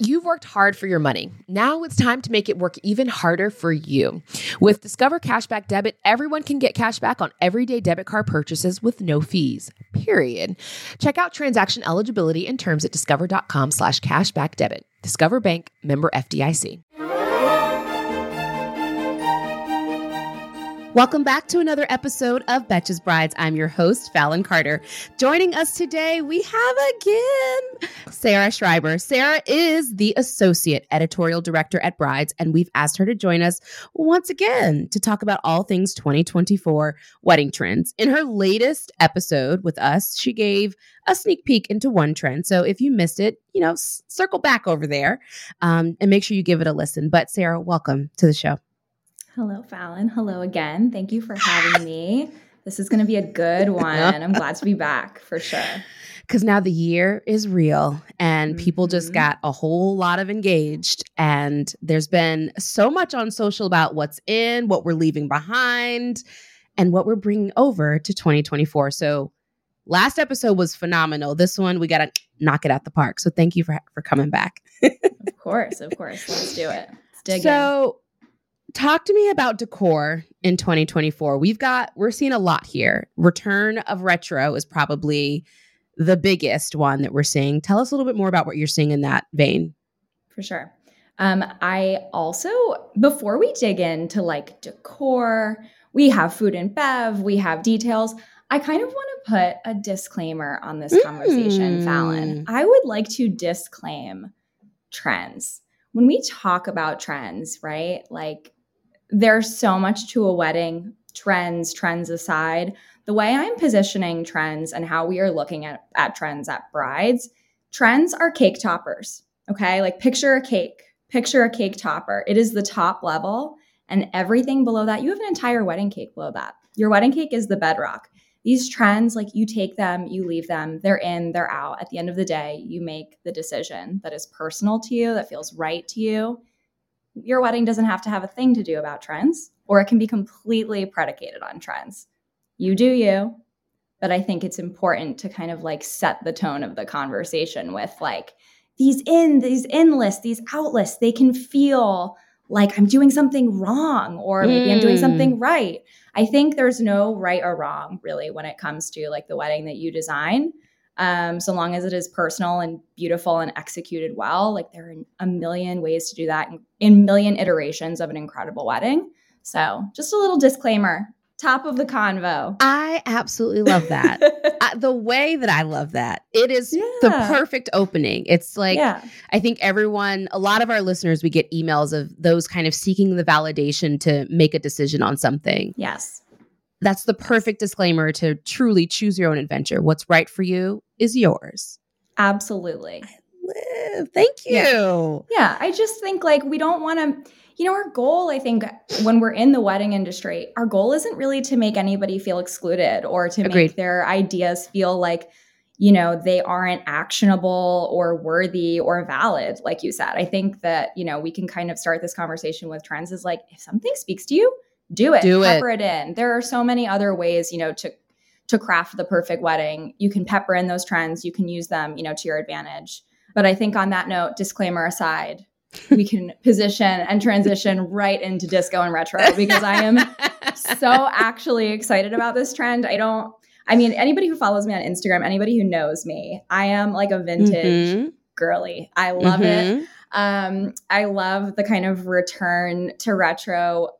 You've worked hard for your money. Now it's time to make it work even harder for you. With Discover Cashback Debit, everyone can get cash back on everyday debit card purchases with no fees. Period. Check out transaction eligibility and terms at discover.com slash cashback debit. Discover Bank member FDIC. Welcome back to another episode of Betches Brides. I'm your host, Fallon Carter. Joining us today, we have again Sarah Schreiber. Sarah is the Associate Editorial Director at Brides, and we've asked her to join us once again to talk about all things 2024 wedding trends. In her latest episode with us, she gave a sneak peek into one trend. So if you missed it, you know, circle back over there um, and make sure you give it a listen. But Sarah, welcome to the show. Hello, Fallon. Hello again. Thank you for having me. This is going to be a good one. I'm glad to be back for sure. Because now the year is real and people just Mhm. got a whole lot of engaged. And there's been so much on social about what's in, what we're leaving behind, and what we're bringing over to 2024. So last episode was phenomenal. This one, we got to knock it out the park. So thank you for, for coming back. Of course, of course. Let's do it. Let's dig in. Talk to me about decor in 2024 we've got we're seeing a lot here return of retro is probably the biggest one that we're seeing tell us a little bit more about what you're seeing in that vein For sure. Um, I also, before we dig into like decor, we have food and bev, we have details. I kind of want to put a disclaimer on this conversation, Mm. Fallon. I would like to disclaim trends. When we talk about trends, right? Like there's so much to a wedding, trends, trends aside. The way I'm positioning trends and how we are looking at, at trends at brides, trends are cake toppers. Okay. Like picture a cake, picture a cake topper. It is the top level, and everything below that, you have an entire wedding cake below that. Your wedding cake is the bedrock. These trends, like you take them, you leave them, they're in, they're out. At the end of the day, you make the decision that is personal to you, that feels right to you. Your wedding doesn't have to have a thing to do about trends, or it can be completely predicated on trends. You do you, but I think it's important to kind of like set the tone of the conversation with like these in, these in lists, these out lists, they can feel like I'm doing something wrong or maybe I'm doing Mm. something right. I think there's no right or wrong really when it comes to like the wedding that you design. Um, so long as it is personal and beautiful and executed well, like there are a million ways to do that in, million iterations of an incredible wedding. So just a little disclaimer, top of the convo. i absolutely love that I, the way that i love that it is the perfect opening it's like yeah, I think everyone, a lot of our listeners, we get emails of those kind of seeking the validation to make a decision on something. yes, That's the perfect disclaimer to truly choose your own adventure. What's right for you is yours. absolutely. Thank you. Yeah. Yeah, I just think like we don't want to, you know, our goal, I think, when we're in the wedding industry, our goal isn't really to make anybody feel excluded or to Agreed. make their ideas feel like, you know, they aren't actionable or worthy or valid, like you said. I think that, you know, we can kind of start this conversation with trends is like, if something speaks to you, do it, Do it. pepper it in. There are so many other ways, you know, to to craft the perfect wedding. You can pepper in those trends, you can use them, you know, to your advantage. But I think on that note, disclaimer aside, we can position and transition right into disco and retro because I am so actually excited about this trend. I don't, I mean, anybody who follows me on Instagram, anybody who knows me, I am like a vintage Mhm. girly. I love it. Mhm. Um, I love the kind of return to retro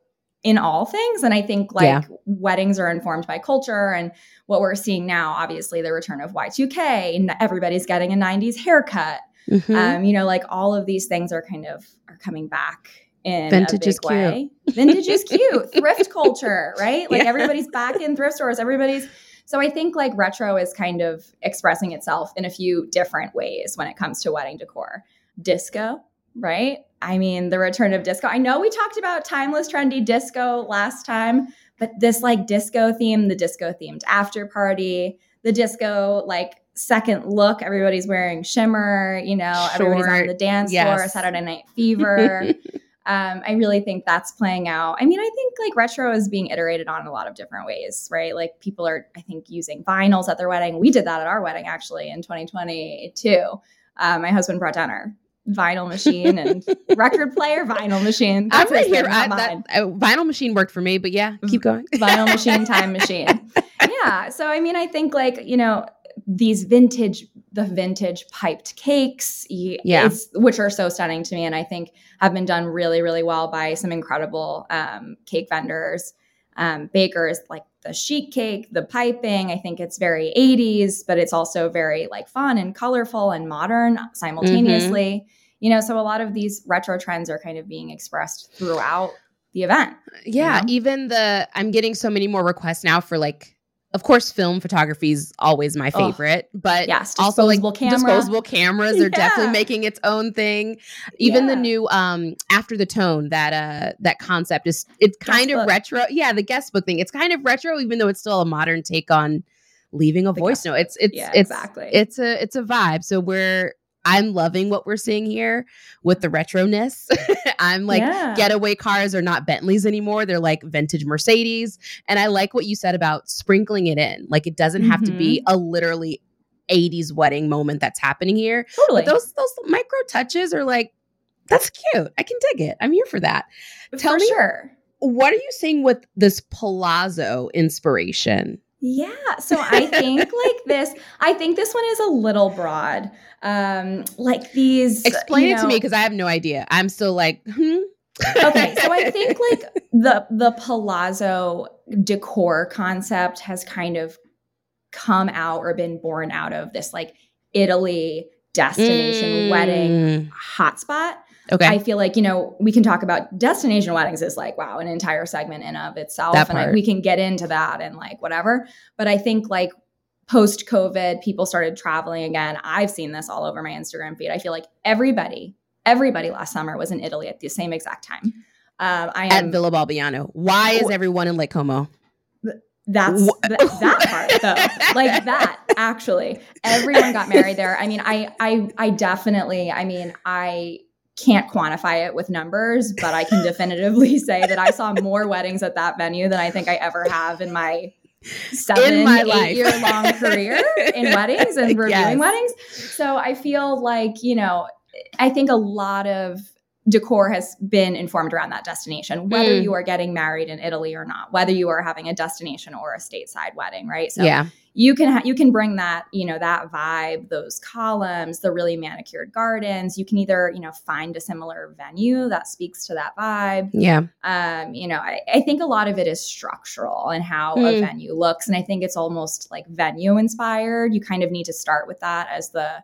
in all things. And I think like Yeah. weddings are informed by culture and what we're seeing now, obviously the return of Y2K, and everybody's getting a 90s haircut. Mhm. Um, you know, like all of these things are kind of are coming back in Vintage a is big way. Vintage is cute. Thrift culture, right? Like Yeah. everybody's back in thrift stores. Everybody's so I think like retro is kind of expressing itself in a few different ways when it comes to wedding decor. Disco, right? I mean, the return of disco. I know we talked about timeless trendy disco last time, but this like disco theme, the disco themed after party, the disco like second look, everybody's wearing shimmer, you know, everybody's on the dance floor. Saturday Night Fever. um, I really think that's playing out. I mean, I think like retro is being iterated on a lot of different ways, right? Like people are, I think, using vinyls at their wedding. We did that at our wedding actually in 2020 too. Uh, my husband brought down our vinyl machine and record player, vinyl machine. I'm right here. I, that, uh, vinyl machine worked for me, but yeah, keep going. vinyl machine, time machine. Yeah. So I mean, I think like you know these vintage the vintage piped cakes yeah which are so stunning to me and i think have been done really really well by some incredible um, cake vendors um, bakers like the sheet cake the piping i think it's very 80s but it's also very like fun and colorful and modern simultaneously mm-hmm. You know so a lot of these retro trends are kind of being expressed throughout the event yeah you know? even the i'm getting so many more requests now for like of course, film photography is always my favorite, oh, but yes, also like camera. disposable cameras are yeah. definitely making its own thing. Even yeah. the new um after the tone that uh that concept is it's kind guest of book. retro. Yeah, the guest book thing. It's kind of retro, even though it's still a modern take on leaving a the voice note. It's it's yeah, it's exactly it's a it's a vibe. So we're I'm loving what we're seeing here with the retroness. I'm like, yeah. getaway cars are not Bentleys anymore. They're like vintage Mercedes. And I like what you said about sprinkling it in. Like, it doesn't have mm-hmm. to be mm-hmm. a literally 80s wedding moment that's happening here. Totally. But those, those micro touches are like, that's cute. I can dig it. I'm here for that. Tell for me, sure. what are you seeing with this palazzo inspiration? Yeah. So I think like this, I think this one is a little broad. Um, like these Explain it know, to me because I have no idea. I'm still like, hmm. okay. So I think like the the palazzo decor concept has kind of come out or been born out of this like Italy destination mm. wedding hotspot. Okay. I feel like, you know, we can talk about destination weddings is like, wow, an entire segment in of itself. That and I, we can get into that and like whatever. But I think like post COVID, people started traveling again. I've seen this all over my Instagram feed. I feel like everybody, everybody last summer was in Italy at the same exact time. Um, I am, at Villa Balbiano. Why is everyone in Lake Como? That's th- that part though. like that actually. Everyone got married there. I mean, I I I definitely, I mean, I can't quantify it with numbers, but I can definitively say that I saw more weddings at that venue than I think I ever have in my seven, in my eight year long career in weddings and reviewing yes. weddings. So I feel like, you know, I think a lot of decor has been informed around that destination, whether mm. you are getting married in Italy or not, whether you are having a destination or a stateside wedding, right? So yeah. You can ha- you can bring that you know that vibe, those columns, the really manicured gardens. You can either you know find a similar venue that speaks to that vibe. Yeah. Um, you know, I, I think a lot of it is structural and how mm. a venue looks, and I think it's almost like venue inspired. You kind of need to start with that as the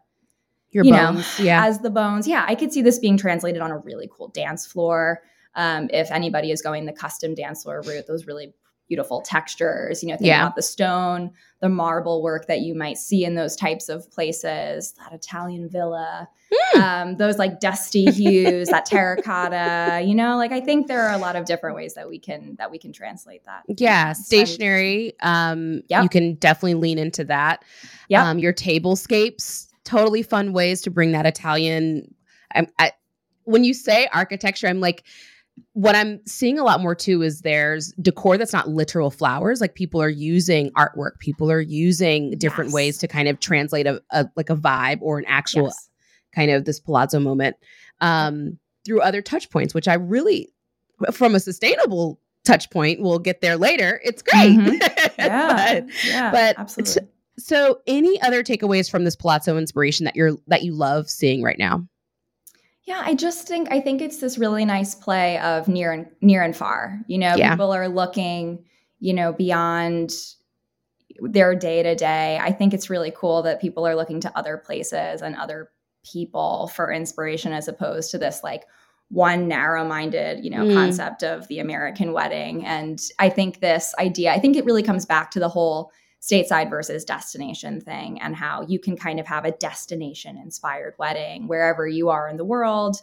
your you bones, know, yeah, as the bones. Yeah, I could see this being translated on a really cool dance floor. Um, if anybody is going the custom dance floor route, those really beautiful textures. You know, think yeah. about the stone, the marble work that you might see in those types of places. That Italian villa, mm. um, those like dusty hues, that terracotta. You know, like I think there are a lot of different ways that we can that we can translate that. Yeah, stationery. Um, yep. you can definitely lean into that. Yeah, um, your tablescapes totally fun ways to bring that Italian. I, I, when you say architecture, I'm like, what I'm seeing a lot more too is there's decor that's not literal flowers. Like people are using artwork, people are using different yes. ways to kind of translate a, a, like a vibe or an actual yes. kind of this palazzo moment um, through other touch points, which I really, from a sustainable touch point, we'll get there later. It's great. Mm-hmm. Yeah, but, yeah, but absolutely. So, any other takeaways from this Palazzo inspiration that you're that you love seeing right now? Yeah, I just think I think it's this really nice play of near and near and far. You know, yeah. people are looking, you know, beyond their day to day. I think it's really cool that people are looking to other places and other people for inspiration as opposed to this like one narrow-minded, you know, mm. concept of the American wedding. And I think this idea, I think it really comes back to the whole stateside versus destination thing and how you can kind of have a destination inspired wedding wherever you are in the world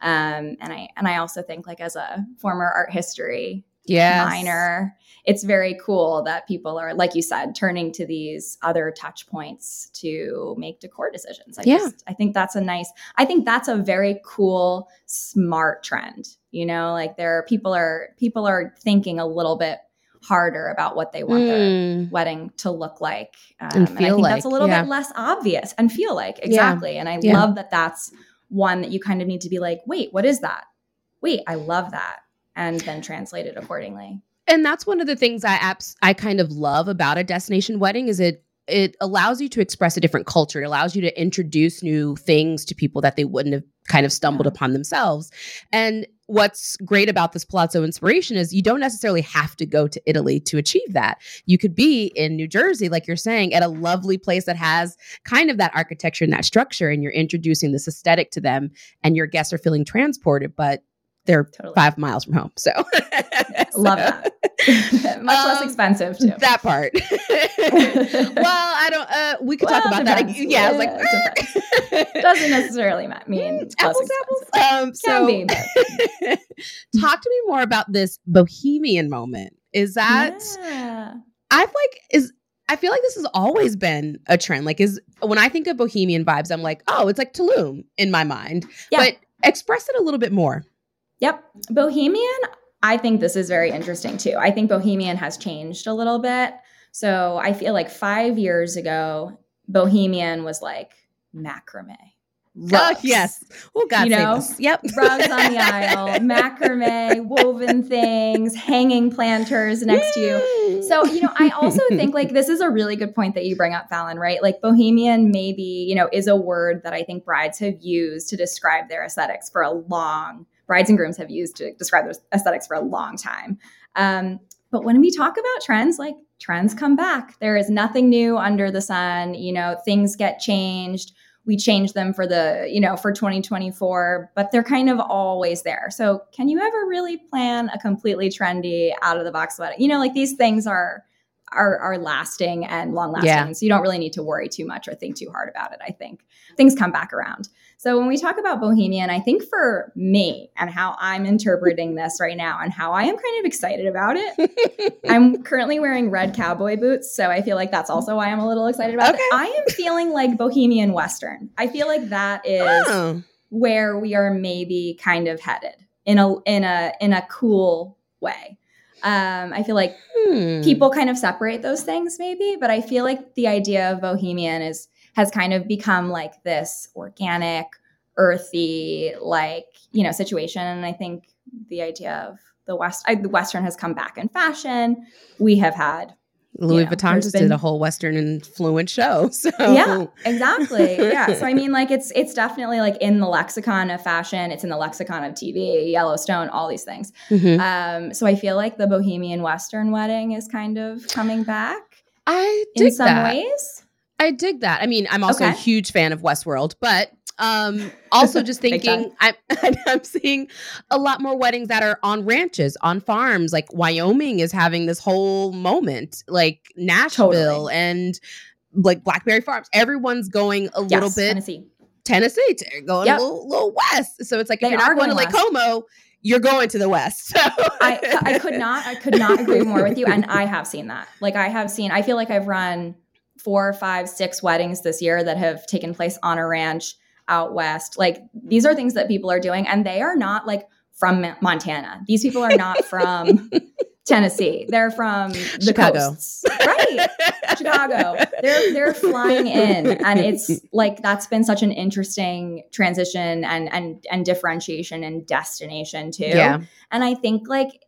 um, and i and i also think like as a former art history yes. minor it's very cool that people are like you said turning to these other touch points to make decor decisions i yeah. just i think that's a nice i think that's a very cool smart trend you know like there are people are people are thinking a little bit harder about what they want mm. their wedding to look like. Um, and, and, I think like, that's a little yeah. bit less obvious and feel like exactly. Yeah. And I yeah. love that that's one that you kind of need to be like, wait, what is that? Wait, I love that. And then translate it accordingly. And that's one of the things I apps I kind of love about a destination wedding is it it allows you to express a different culture. It allows you to introduce new things to people that they wouldn't have kind of stumbled upon themselves. And what's great about this Palazzo Inspiration is you don't necessarily have to go to Italy to achieve that. You could be in New Jersey, like you're saying, at a lovely place that has kind of that architecture and that structure, and you're introducing this aesthetic to them, and your guests are feeling transported, but they're totally. five miles from home. So, so. love that. Much um, less expensive too. That part. well, I don't. Uh, we could well, talk about depends. that. Yeah, I was like, doesn't necessarily mean apples, apples. Um, so, be, talk to me more about this bohemian moment. Is that? Yeah. I've like is I feel like this has always been a trend. Like, is when I think of bohemian vibes, I'm like, oh, it's like Tulum in my mind. Yeah. But express it a little bit more. Yep. Bohemian, I think this is very interesting too. I think Bohemian has changed a little bit. So I feel like five years ago, Bohemian was like macrame. Rugs. Oh, yes. Oh, God you know, Yep. rugs on the aisle, macrame, woven things, hanging planters next to you. So, you know, I also think like this is a really good point that you bring up, Fallon, right? Like bohemian maybe, you know, is a word that I think brides have used to describe their aesthetics for a long brides and grooms have used to describe those aesthetics for a long time. Um, but when we talk about trends, like trends come back. There is nothing new under the sun. You know, things get changed. We change them for the, you know, for 2024, but they're kind of always there. So, can you ever really plan a completely trendy out of the box wedding? You know, like these things are are are lasting and long lasting. Yeah. So you don't really need to worry too much or think too hard about it, I think. Things come back around. So when we talk about bohemian, I think for me and how I'm interpreting this right now and how I am kind of excited about it, I'm currently wearing red cowboy boots, so I feel like that's also why I'm a little excited about okay. it. I am feeling like bohemian western. I feel like that is oh. where we are maybe kind of headed in a in a in a cool way. Um, I feel like hmm. people kind of separate those things maybe, but I feel like the idea of bohemian is has kind of become like this organic, earthy, like, you know, situation. And I think the idea of the West, I, the Western has come back in fashion. We have had Louis you know, Vuitton just been, did a whole Western influence show. So yeah, exactly. Yeah. so I mean, like it's it's definitely like in the lexicon of fashion. It's in the lexicon of TV, Yellowstone, all these things. Mm-hmm. Um, so I feel like the Bohemian Western wedding is kind of coming back. I in some that. ways. I dig that. I mean, I'm also okay. a huge fan of Westworld, but um also just thinking I'm I'm seeing a lot more weddings that are on ranches, on farms. Like Wyoming is having this whole moment, like Nashville totally. and like Blackberry Farms. Everyone's going a yes, little bit Tennessee. Tennessee, going yep. a little, little west. So it's like they if you're not going, going to Lake Como, you're going to the west. So. I I could not I could not agree more with you. And I have seen that. Like I have seen. I feel like I've run four, five, six weddings this year that have taken place on a ranch out west. Like these are things that people are doing, and they are not like from Montana. These people are not from Tennessee. They're from the Chicago. coasts, right? Chicago. They're they're flying in, and it's like that's been such an interesting transition and and and differentiation and destination too. Yeah. And I think like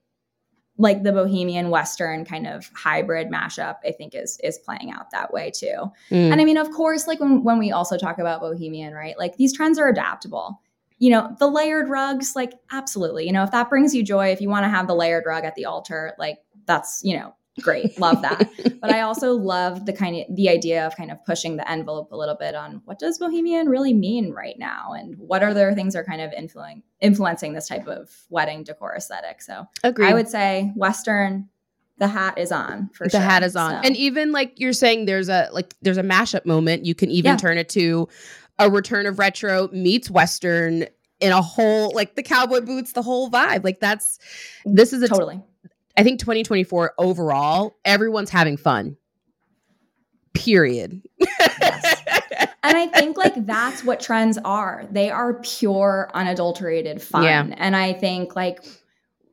like the bohemian western kind of hybrid mashup i think is is playing out that way too. Mm. and i mean of course like when when we also talk about bohemian right? Like these trends are adaptable. You know the layered rugs like absolutely. You know if that brings you joy if you want to have the layered rug at the altar like that's you know great love that but i also love the kind of the idea of kind of pushing the envelope a little bit on what does bohemian really mean right now and what other things are kind of influencing influencing this type of wedding decor aesthetic so Agreed. i would say western the hat is on for the sure. hat is on so. and even like you're saying there's a like there's a mashup moment you can even yeah. turn it to a return of retro meets western in a whole like the cowboy boots the whole vibe like that's this is a totally I think 2024 overall, everyone's having fun. Period. Yes. and I think like that's what trends are. They are pure, unadulterated fun. Yeah. And I think like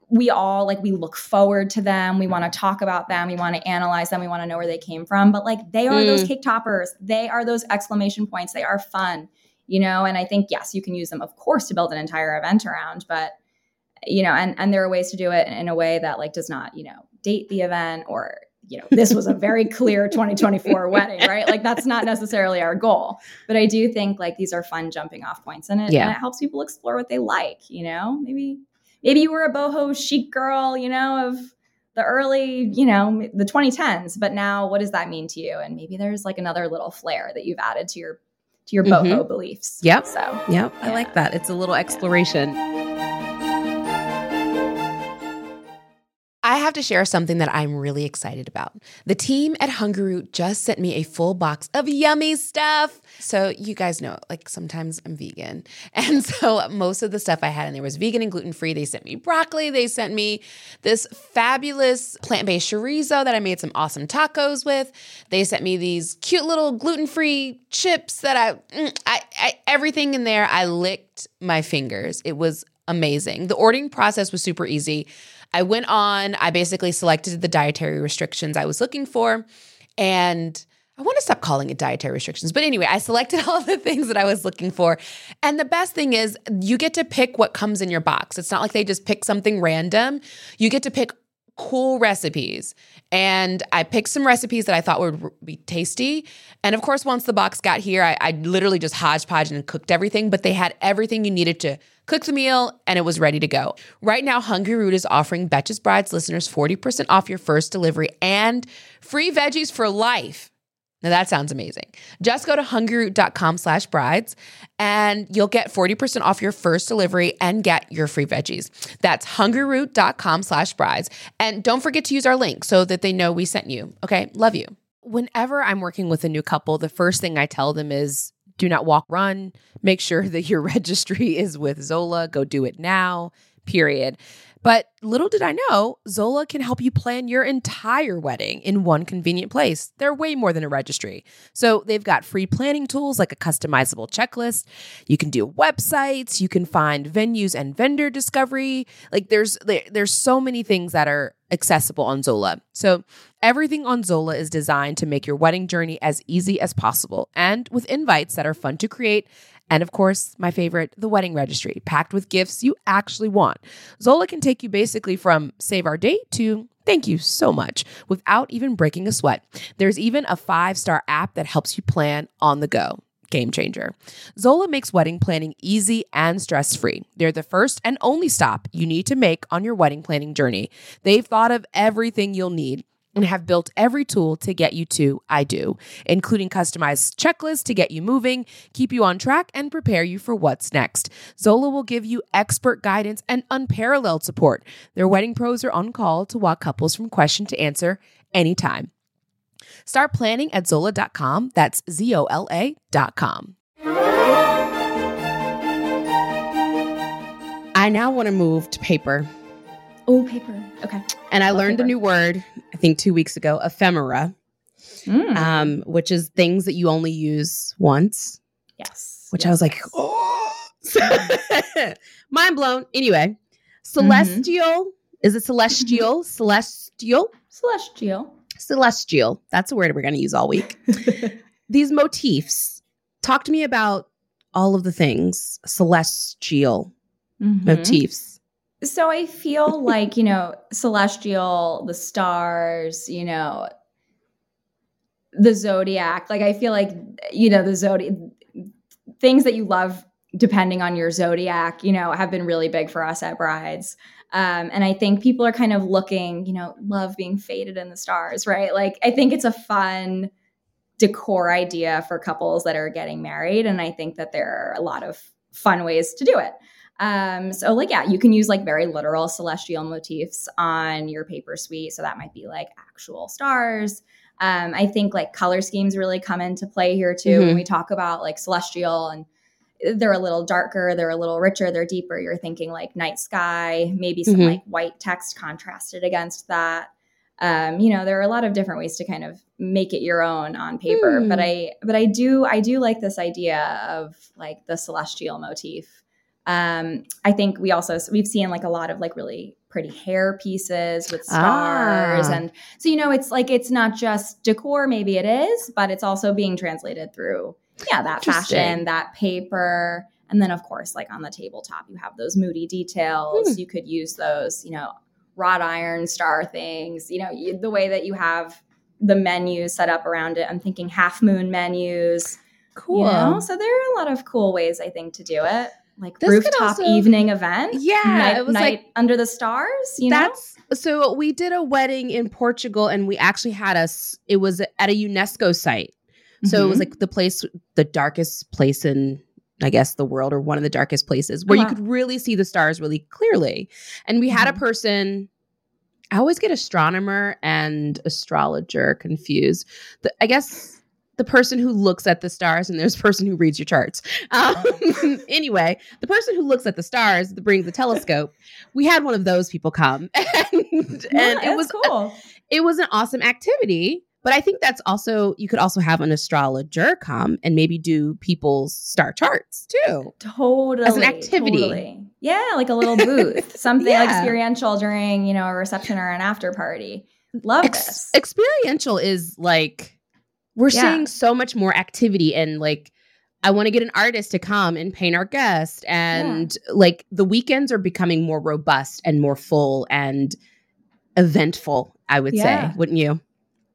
we all like we look forward to them. We want to talk about them. We want to analyze them. We want to know where they came from. But like they are mm. those cake toppers. They are those exclamation points. They are fun you know and i think yes you can use them of course to build an entire event around but you know and and there are ways to do it in a way that like does not you know date the event or you know this was a very clear 2024 wedding right like that's not necessarily our goal but i do think like these are fun jumping off points and it, yeah. and it helps people explore what they like you know maybe maybe you were a boho chic girl you know of the early, you know, the 2010s, but now what does that mean to you? And maybe there's like another little flair that you've added to your to your boho mm-hmm. beliefs. Yep. So, yep. Yeah. I like that. It's a little exploration. I have to share something that I'm really excited about. The team at Hungryroot just sent me a full box of yummy stuff. So, you guys know, like sometimes I'm vegan. And so, most of the stuff I had in there was vegan and gluten free. They sent me broccoli. They sent me this fabulous plant based chorizo that I made some awesome tacos with. They sent me these cute little gluten free chips that I, mm, I, I, everything in there, I licked my fingers. It was amazing. The ordering process was super easy. I went on, I basically selected the dietary restrictions I was looking for. And I want to stop calling it dietary restrictions. But anyway, I selected all the things that I was looking for. And the best thing is, you get to pick what comes in your box. It's not like they just pick something random. You get to pick cool recipes. And I picked some recipes that I thought would be tasty. And of course, once the box got here, I, I literally just hodgepodge and cooked everything, but they had everything you needed to cook the meal, and it was ready to go. Right now, Hungryroot is offering Betches Brides listeners 40% off your first delivery and free veggies for life. Now that sounds amazing. Just go to hungryroot.com slash brides and you'll get 40% off your first delivery and get your free veggies. That's hungryroot.com slash brides. And don't forget to use our link so that they know we sent you. Okay. Love you. Whenever I'm working with a new couple, the first thing I tell them is do not walk, run. Make sure that your registry is with Zola. Go do it now, period. But little did I know, Zola can help you plan your entire wedding in one convenient place. They're way more than a registry. So they've got free planning tools like a customizable checklist. You can do websites, you can find venues and vendor discovery. Like there's there's so many things that are accessible on Zola. So everything on Zola is designed to make your wedding journey as easy as possible and with invites that are fun to create and of course, my favorite, the wedding registry, packed with gifts you actually want. Zola can take you basically from save our date to thank you so much without even breaking a sweat. There's even a five star app that helps you plan on the go. Game changer. Zola makes wedding planning easy and stress free. They're the first and only stop you need to make on your wedding planning journey. They've thought of everything you'll need and have built every tool to get you to I do, including customized checklists to get you moving, keep you on track, and prepare you for what's next. Zola will give you expert guidance and unparalleled support. Their wedding pros are on call to walk couples from question to answer anytime. Start planning at Zola.com. That's Z O L A.com. I now want to move to paper. Oh, paper. Okay. And I, learned paper. a new word, I think two weeks ago, ephemera, mm. um, which is things that you only use once. Yes. Which yes. I was like, oh, mind blown. Anyway, celestial. Mm-hmm. Is it celestial? celestial? Celestial. Celestial. That's a word we're going to use all week. These motifs. Talk to me about all of the things celestial mm-hmm. motifs. So I feel like, you know, celestial, the stars, you know, the zodiac. Like I feel like, you know, the zodiac things that you love depending on your zodiac, you know, have been really big for us at Brides. Um, and I think people are kind of looking, you know, love being faded in the stars, right? Like I think it's a fun decor idea for couples that are getting married. And I think that there are a lot of fun ways to do it. Um, so like, yeah, you can use like very literal celestial motifs on your paper suite. So that might be like actual stars. Um, I think like color schemes really come into play here too mm-hmm. when we talk about like celestial and they're a little darker, they're a little richer, they're deeper. You're thinking like night sky, maybe some mm-hmm. like white text contrasted against that. Um, you know, there are a lot of different ways to kind of make it your own on paper. Mm. But I but I do I do like this idea of like the celestial motif um, I think we also we've seen like a lot of like really pretty hair pieces with stars, ah. and so you know it's like it's not just decor. Maybe it is, but it's also being translated through yeah, that fashion, that paper. And then, of course, like on the tabletop, you have those moody details. Hmm. You could use those, you know, wrought iron star things, you know, you, the way that you have the menus set up around it. I'm thinking half moon menus. Cool. You know? So there are a lot of cool ways, I think, to do it. Like this rooftop also, evening event. Yeah. Night, it was like under the stars. You that's know? so we did a wedding in Portugal and we actually had us, it was at a UNESCO site. So mm-hmm. it was mm-hmm. like the place, the darkest place in I guess the world or one of the darkest places where uh-huh. you could really see the stars really clearly. And we had mm-hmm. a person I always get astronomer and astrologer confused. The, I guess the person who looks at the stars and there's a person who reads your charts. Um, anyway, the person who looks at the stars brings the telescope. We had one of those people come, and, yeah, and it was cool. It was an awesome activity. But I think that's also you could also have an astrologer come and maybe do people's star charts too. Totally. As an activity. Totally. Yeah, like a little booth. Something yeah. like experiential during, you know, a reception or an after party. Love Ex- this. Experiential is like we're yeah. seeing so much more activity and like I want to get an artist to come and paint our guest and yeah. like the weekends are becoming more robust and more full and eventful, I would say, wouldn't you?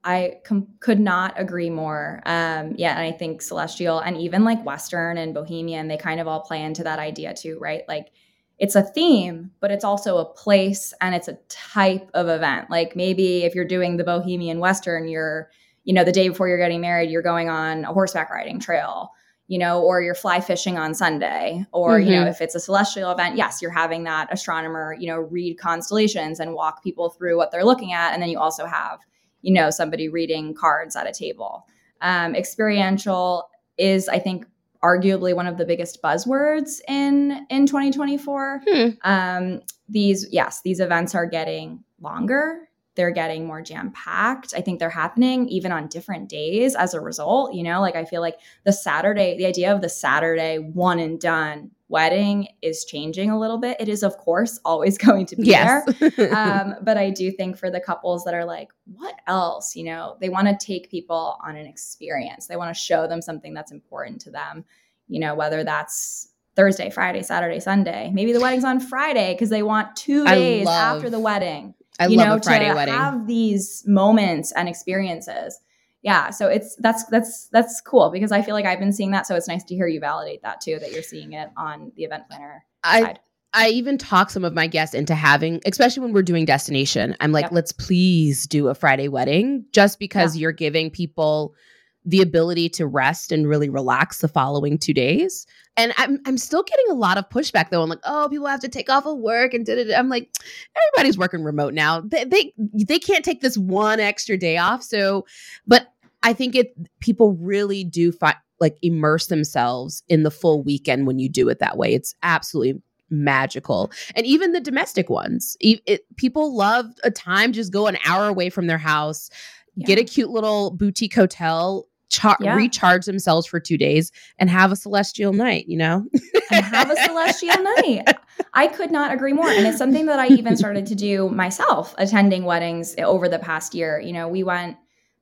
I com- could not agree more. Um, yeah, and I think Celestial and even like Western and Bohemian, they kind of all play into that idea too, right? Like it's a theme, but it's also a place and it's a type of event. Like maybe if you're doing the Bohemian Western, you're, you know, the day before you're getting married, you're going on a horseback riding trail, you know, or you're fly fishing on Sunday, or, mm-hmm. you know, mm-hmm. if it's a celestial event, yes, you're having that astronomer, you know, read constellations and walk people through what they're looking at. And then you also have you know somebody reading cards at a table um, experiential is i think arguably one of the biggest buzzwords in in 2024 hmm. um, these yes these events are getting longer they're getting more jam packed. I think they're happening even on different days as a result. You know, like I feel like the Saturday, the idea of the Saturday one and done wedding is changing a little bit. It is, of course, always going to be yes. there. um, but I do think for the couples that are like, what else? You know, they want to take people on an experience, they want to show them something that's important to them, you know, whether that's Thursday, Friday, Saturday, Sunday. Maybe the wedding's on Friday because they want two days love, after the wedding. I you love know, a Friday to wedding. Have these moments and experiences yeah so it's that's that's that's cool because i feel like i've been seeing that so it's nice to hear you validate that too that you're seeing it on the event planner I, side. I even talk some of my guests into having, especially when we're doing destination. I'm like, yep. let's please do a Friday wedding just because yeah. you're giving people the ability to rest and really relax the following two days. And I'm I'm still getting a lot of pushback though. I'm like, oh, people have to take off of work and did it. I'm like, everybody's working remote now. They, they they can't take this one extra day off. So, but I think it people really do find like immerse themselves in the full weekend when you do it that way. It's absolutely magical. And even the domestic ones, it, it, people love a time just go an hour away from their house, yeah. get a cute little boutique hotel, yeah. recharge themselves for two days, and have a celestial night. You know, and have a celestial night. I could not agree more. And it's something that I even started to do myself, attending weddings over the past year. You know, we went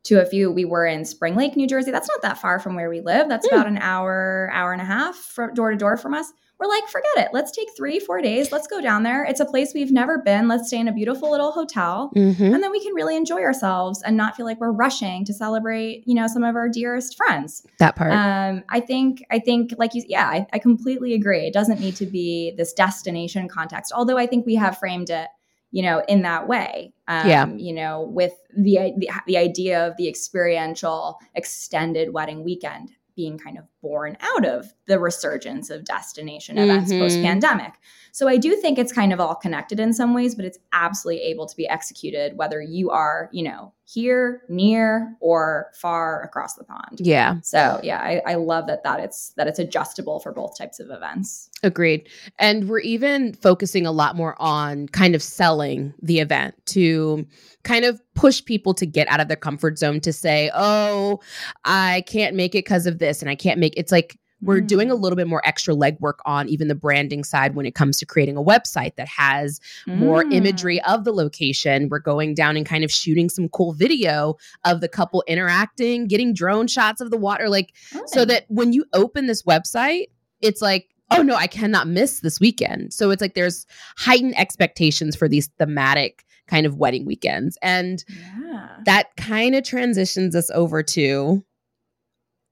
to a few. We were in Spring Lake, New Jersey. That's not that far from where we live. That's mm. about an hour, hour and a half from door to door from us. We're like, forget it. Let's take three, four days. Let's go down there. It's a place we've never been. Let's stay in a beautiful little hotel. Mm-hmm. And then we can really enjoy ourselves and not feel like we're rushing to celebrate, you know, some of our dearest friends. That part. Um, I think, I think, like you, yeah, I, I completely agree. It doesn't need to be this destination context, although I think we have framed it you know, in that way. Um, yeah. You know, with the, the the idea of the experiential extended wedding weekend being kind of born out of the resurgence of destination events mm-hmm. post pandemic. So I do think it's kind of all connected in some ways, but it's absolutely able to be executed whether you are, you know, here, near, or far across the pond. Yeah. So yeah, I, I love that that it's that it's adjustable for both types of events. Agreed. And we're even focusing a lot more on kind of selling the event to kind of push people to get out of their comfort zone to say, oh, I can't make it because of this and I can't make it's like we're mm. doing a little bit more extra legwork on even the branding side when it comes to creating a website that has mm. more imagery of the location. We're going down and kind of shooting some cool video of the couple interacting, getting drone shots of the water, like oh. so that when you open this website, it's like oh no, I cannot miss this weekend. So it's like there's heightened expectations for these thematic kind of wedding weekends. And yeah. that kind of transitions us over to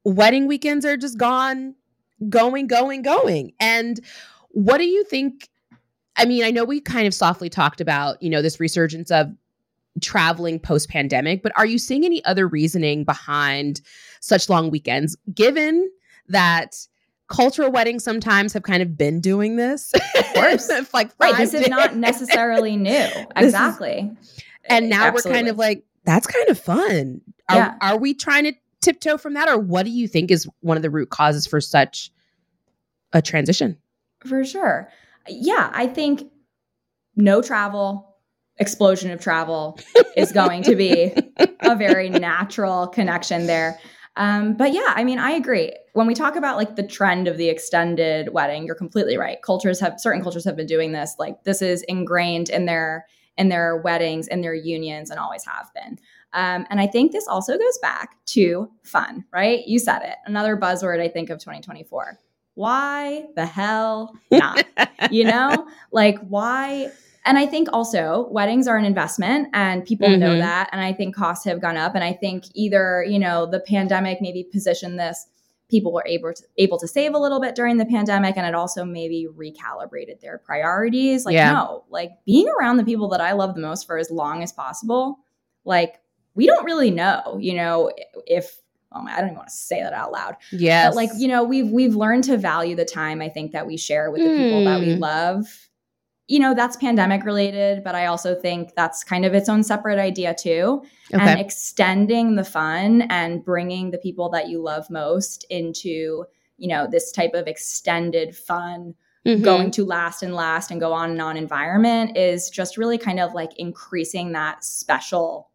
wedding weekends are just gone, going, going, going. And what do you think? I mean, I know we kind of softly talked about, you know, this resurgence of traveling post pandemic, but are you seeing any other reasoning behind such long weekends, given that cultural weddings sometimes have kind of been doing this? Of course. like right. This days. is not necessarily new. exactly. Is, and now Absolutely. we're kind of like, that's kind of fun. Are, yeah. are we trying to tiptoe from that? Or what do you think is one of the root causes for such a transition? For sure. Yeah, I think no travel, explosion of travel is going to be a very natural connection there. Um, but yeah, I mean, I agree. When we talk about like the trend of the extended wedding, you're completely right. Cultures have certain cultures have been doing this. Like this is ingrained in their in their weddings, in their unions, and always have been. Um, and I think this also goes back to fun, right? You said it. Another buzzword I think of 2024. Why the hell not? you know, like why? And I think also weddings are an investment and people mm-hmm. know that. And I think costs have gone up. And I think either, you know, the pandemic maybe positioned this people were able to able to save a little bit during the pandemic and it also maybe recalibrated their priorities like yeah. no like being around the people that i love the most for as long as possible like we don't really know, you know, if oh my, I don't even want to say that out loud. Yeah. like, you know, we've we've learned to value the time I think that we share with the mm. people that we hmm. love. You know, that's pandemic related, but I also think that's kind of its own separate idea too. Okay. And extending the fun and bringing the people that you love most into, you know, this type of extended fun Mm-hmm. going to last and last and go on and on environment is just really kind of like increasing that special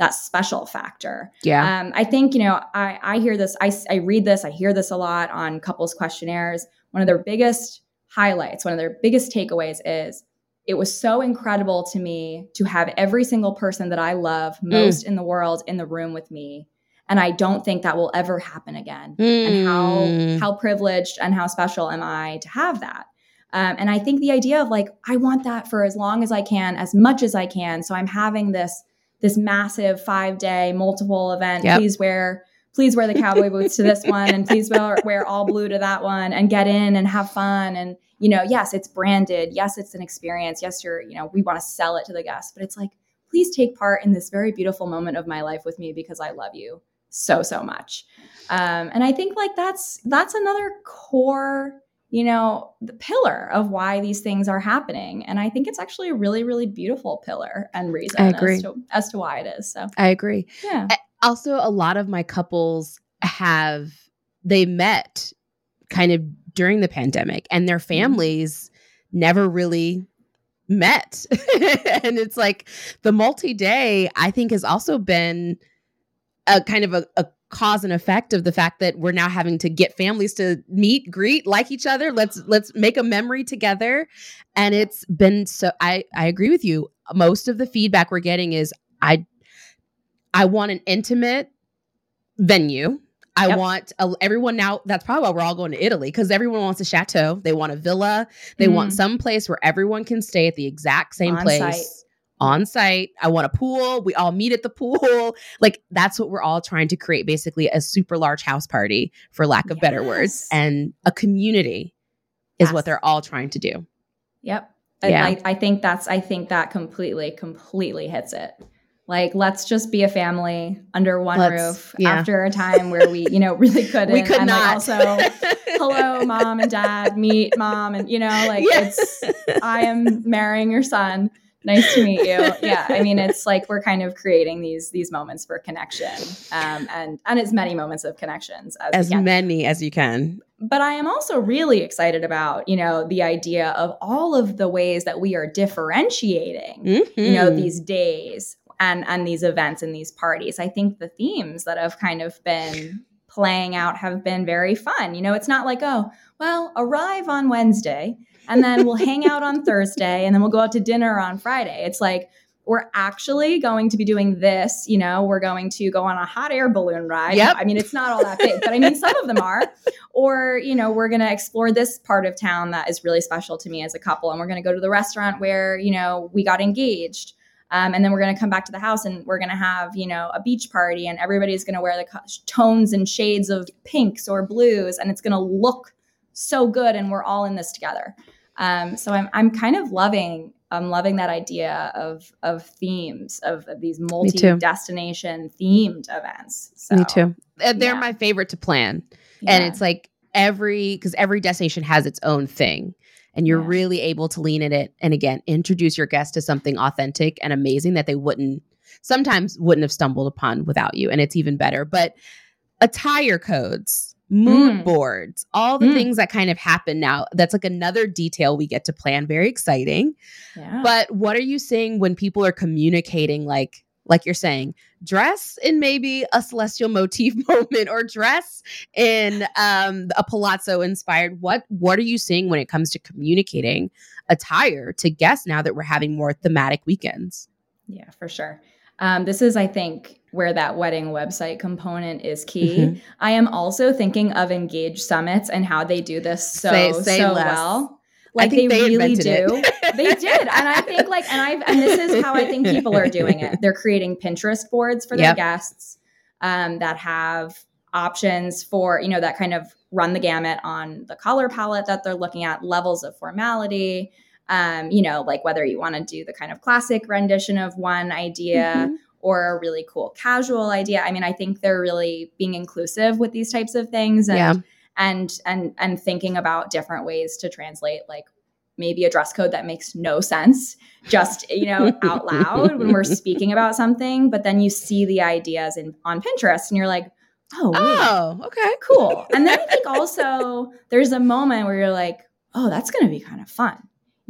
that special factor. Yeah. Um, I think, you know, I, I hear this, I, I read this, I hear this a lot on couples questionnaires. One of their biggest highlights, one of their biggest takeaways is it was so incredible to me to have every single person that I love mm. most mm. in the world in the room with me. And I don't think that will ever happen again. Mm. And how mm. how privileged and how special am I to have that? Um, and I think the idea of like, I want that for as long as I can, as much as I can. So I'm having this this massive five day multiple event. Yep. Please wear please wear the cowboy boots to this one and please wear, wear all blue to that one and get in and have fun and you know yes it's branded yes it's an experience yes you're you know we want to sell it to the guests but it's like please take part in this very beautiful moment of my life with me because i love you so so much um, and i think like that's that's another core you know, the pillar of why these things are happening. And I think it's actually a really, really beautiful pillar and reason I agree. As, to, as to why it is. So I agree. Yeah. Also, a lot of my couples have they met kind of during the pandemic and their mm-hmm. families mm-hmm. never really met. and it's like the multi-day, I think, has also been a kind of a, a cause and effect of the fact that we're now having to get families to meet greet like each other let's let's make a memory together and it's been so i i agree with you most of the feedback we're getting is i i want an intimate venue I yep. want a, everyone now. That's probably why we're all going to Italy because everyone wants a chateau. They want a villa. They mm. want some place where everyone can stay at the exact same On place. Site on site. I want a pool. We all meet at the pool. Like that's what we're all trying to create basically a super large house party, for lack of yes. better words. And a community is yes. what they're all trying to do. Yep. Yeah. I, I think that's, I think that completely, completely hits it. Like, let's just be a family under one let's, roof yeah. after a time where we, you know, really couldn't. we could and not. Like also, hello, mom and dad, meet mom. And, you know, like it's, I am marrying your son nice to meet you yeah i mean it's like we're kind of creating these these moments for connection um, and and as many moments of connections as, as many as you can but i am also really excited about you know the idea of all of the ways that we are differentiating mm-hmm. you know mm-hmm. these days and and these events and these parties i think the themes that have kind of been playing out have been very fun. You know, it's not like, oh, well, arrive on Wednesday and then we'll hang out on Thursday and then we'll go out to dinner on Friday. It's like, we're actually going to be doing this. You know, we're going to go on a hot air balloon ride. Yep. I mean, it's not all that big, but I mean, some of them are. Or, you know, we're going to explore this part of town that is really special to me as a couple. And we're going to go to the restaurant where, you know, we got engaged. Um, and then we're going to come back to the house and we're going to have, you know, a beach party and everybody's going to wear the co- tones and shades of pinks or blues and it's going to look so good and we're all in this together. Um, so I'm, I'm kind of loving I'm loving that idea of of themes of, of these multi destination themed events. So, Me too. They're yeah. my favorite to plan, yeah. and it's like every because every destination has its own thing, and you're yeah. really able to lean in it and again introduce your guests to something authentic and amazing that they wouldn't sometimes wouldn't have stumbled upon without you, and it's even better. But attire codes mood mm. boards, all the mm. things that kind of happen now. That's like another detail we get to plan. Very exciting. Yeah. But what are you seeing when people are communicating like like you're saying, dress in maybe a celestial motif moment or dress in um, a palazzo inspired. What what are you seeing when it comes to communicating attire to guests now that we're having more thematic weekends? Yeah, for sure. Um, this is, I think, where that wedding website component is key. Mm-hmm. I am also thinking of Engage Summits and how they do this so say, say so less. well. Like they, they, really do. they did. And I think like and I've and this is how I think people are doing it. They're creating Pinterest boards for their yep. guests um, that have options for, you know, that kind of run the gamut on the color palette that they're looking at, levels of formality, um, you know, like whether you want to do the kind of classic rendition of one idea mm-hmm. or a really cool casual idea. I mean, I think they're really being inclusive with these types of things and yeah. and and and thinking about different ways to translate like maybe a dress code that makes no sense just you know out loud when we're speaking about something but then you see the ideas in on pinterest and you're like oh oh okay cool and then i think also there's a moment where you're like oh that's going to be kind of fun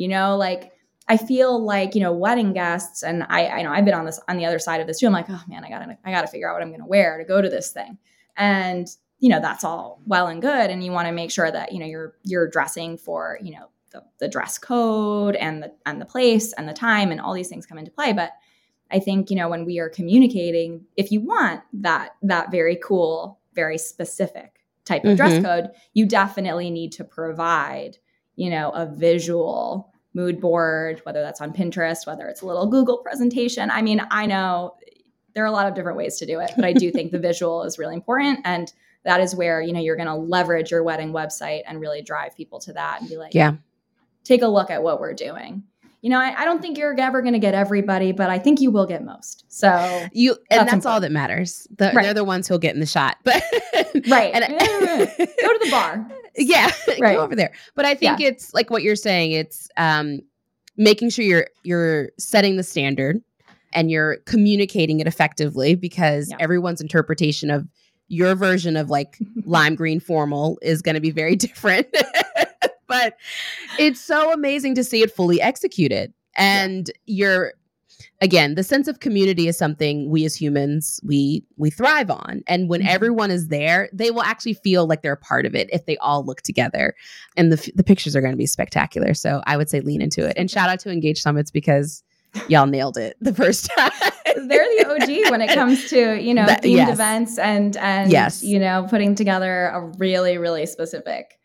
you know, like I feel like, you know, wedding guests, and I, I know I've been on this on the other side of this too. I'm like, oh man, I gotta I gotta figure out what I'm gonna wear to go to this thing. And, you know, that's all well and good. And you want to make sure that, you know, you're you're dressing for, you know, the, the dress code and the and the place and the time and all these things come into play. But I think, you know, when we are communicating, if you want that that very cool, very specific type of mm-hmm. dress code, you definitely need to provide, you know, a visual mood board, whether that's on Pinterest, whether it's a little Google presentation. I mean, I know there are a lot of different ways to do it, but I do think the visual is really important. And that is where, you know, you're going to leverage your wedding website and really drive people to that and be like, yeah, take a look at what we're doing. You know, I, I don't think you're ever going to get everybody, but I think you will get most. So you, and that's, that's all that matters. The, right. They're the ones who'll get in the shot, but right. And, go to the bar. Yeah right. go over there but i think yeah. it's like what you're saying it's um making sure you're you're setting the standard and you're communicating it effectively because yeah. everyone's interpretation of your version of like lime green formal is going to be very different but it's so amazing to see it fully executed and yeah. you're again the sense of community is something we as humans we we thrive on. And when mm-hmm. everyone is there they will actually feel like they're a part of it if they all look together. And the, the pictures are going to be spectacular. So i would say lean into it. And shout out to engage summits because y'all nailed it the first time. They're the OG when it comes to, you know, that, themed yes. events and and yes. you know, putting together a really, really specific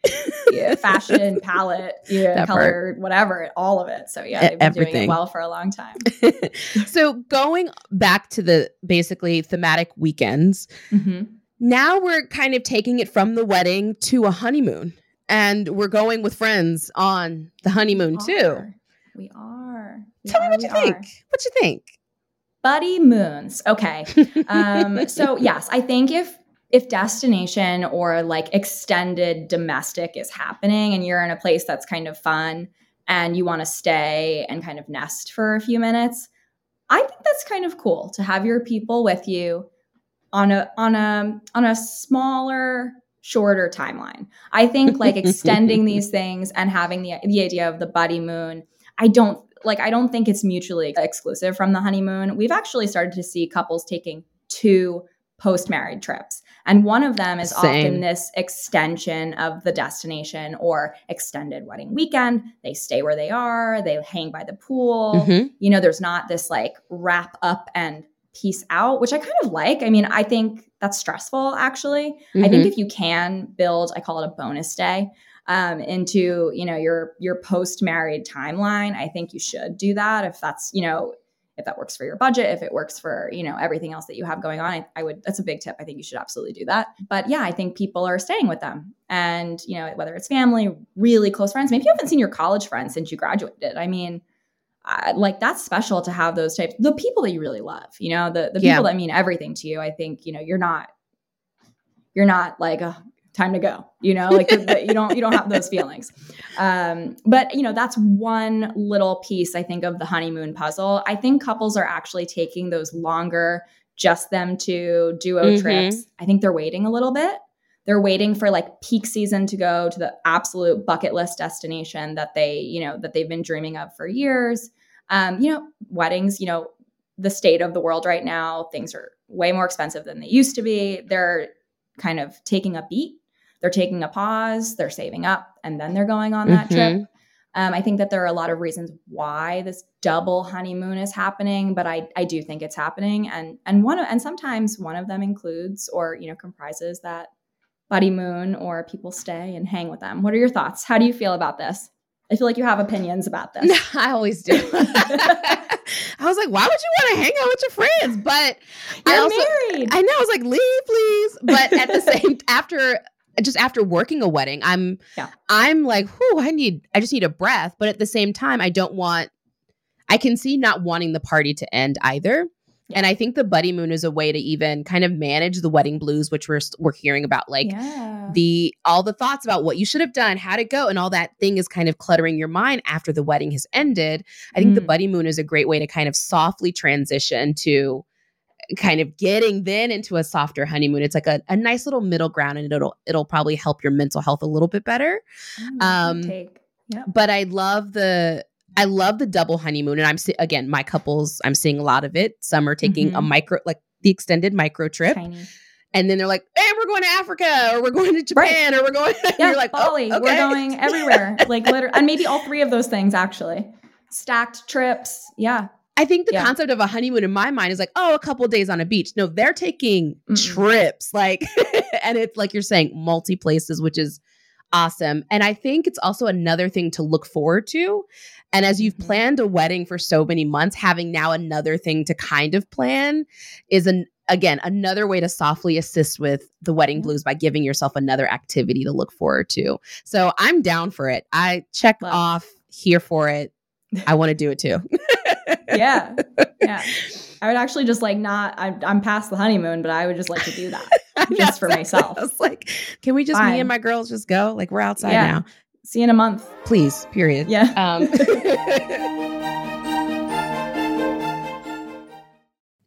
yeah, fashion palette, yeah, color, part. whatever, all of it. So yeah, they've been Everything. doing it well for a long time. so going back to the basically thematic weekends, mm-hmm. now we're kind of taking it from the wedding to a honeymoon. And we're going with friends on the honeymoon too. We are. Tell me what you think. What you think? Buddy moons. Okay. Um, so yes, I think if if destination or like extended domestic is happening and you're in a place that's kind of fun and you want to stay and kind of nest for a few minutes, I think that's kind of cool to have your people with you on a on a on a smaller shorter timeline. I think like extending these things and having the the idea of the buddy moon, I don't like I don't think it's mutually exclusive from the honeymoon. We've actually started to see couples taking two post married trips. And one of them is Same. often this extension of the destination or extended wedding weekend. They stay where they are, they hang by the pool. Mhm. You know, there's not this like wrap up and peace out, which I kind of like. I mean, I think that's stressful actually. I Mhm. think if you can build, I call it a bonus day um, into you know your your post married timeline. I think you should do that if that's you know if that works for your budget, if it works for you know everything else that you have going on. I, I would that's a big tip. I think you should absolutely do that. But yeah, I think people are staying with them, and you know whether it's family, really close friends. Maybe you haven't seen your college friends since you graduated. I mean. Uh, like that's special to have those types the people that you really love you know the the people Yeah. that mean everything to you i think you know you're not you're not like oh, time to go you know like the- the- you don't you don't have those feelings. Um but you know that's one little piece i think of the honeymoon puzzle. I think couples are actually taking those longer just them to duo Mhm. trips. I think they're waiting a little bit. They're waiting for like peak season to go to the absolute bucket list destination that they you know that they've been dreaming of for years. Um you know weddings you know the state of the world right now things are way more expensive than they used to be. They're kind of taking a beat they're taking a pause they're saving up and then they're going on that trip Mhm. um, i think that there are a lot of reasons why this double honeymoon is happening but i i do think it's happening and and one of, and sometimes one of them includes or you know comprises that buddy moon or people stay and hang with them what are your thoughts how do you feel about this i feel like you have opinions about this I always do. I was like, why would you want to hang out with your friends? But I you're also, married I know. I was like, leave, please. But at the same, after just after working a wedding, I'm, Yeah. I'm like, whoo, I need, I just need a breath. But at the same time, I don't want. I can see not wanting the party to end either. Yeah. And I think the buddy moon is a way to even kind of manage the wedding blues, which we're we're hearing about, like yeah. the all the thoughts about what you should have done, how to go, and all that thing is kind of cluttering your mind after the wedding has ended. I think the Mm. buddy moon is a great way to kind of softly transition to kind of getting then into a softer honeymoon. It's like a, a nice little middle ground and it'll it'll probably help your mental health a little bit better. Oh, um, take. Yep. But I love the I love the double honeymoon and I'm se- again my couples I'm seeing a lot of it. Some are taking a Mhm. micro like the extended micro trip and then they're like, "Hey, we're going to Africa or we're going to Japan or we're going Yeah, you're like, "Oh, Bali. We're going everywhere. Like literally, and maybe all three of those things actually. Stacked trips. Yeah. I think the Yeah. concept of a honeymoon in my mind is like, oh, a couple days on a beach. No, they're taking Mm-mm. trips, like, and it's like you're saying, multi places, which is awesome. And I think it's also another thing to look forward to. And as you've Mhm. planned a wedding for so many months, having now another thing to kind of plan is an again another way to softly assist with the wedding blues by giving yourself another activity to look forward to. So I'm down for it. I check Love. off here for it. I want to do it too. Yeah. Yeah. I would actually just like not. I, I'm past the honeymoon, but I would just like to do that. Know, Just for exactly. myself. I was like, can we just me and my girls just go? Like we're outside Yeah. now. See you in a month. Please, period. Yeah. Um,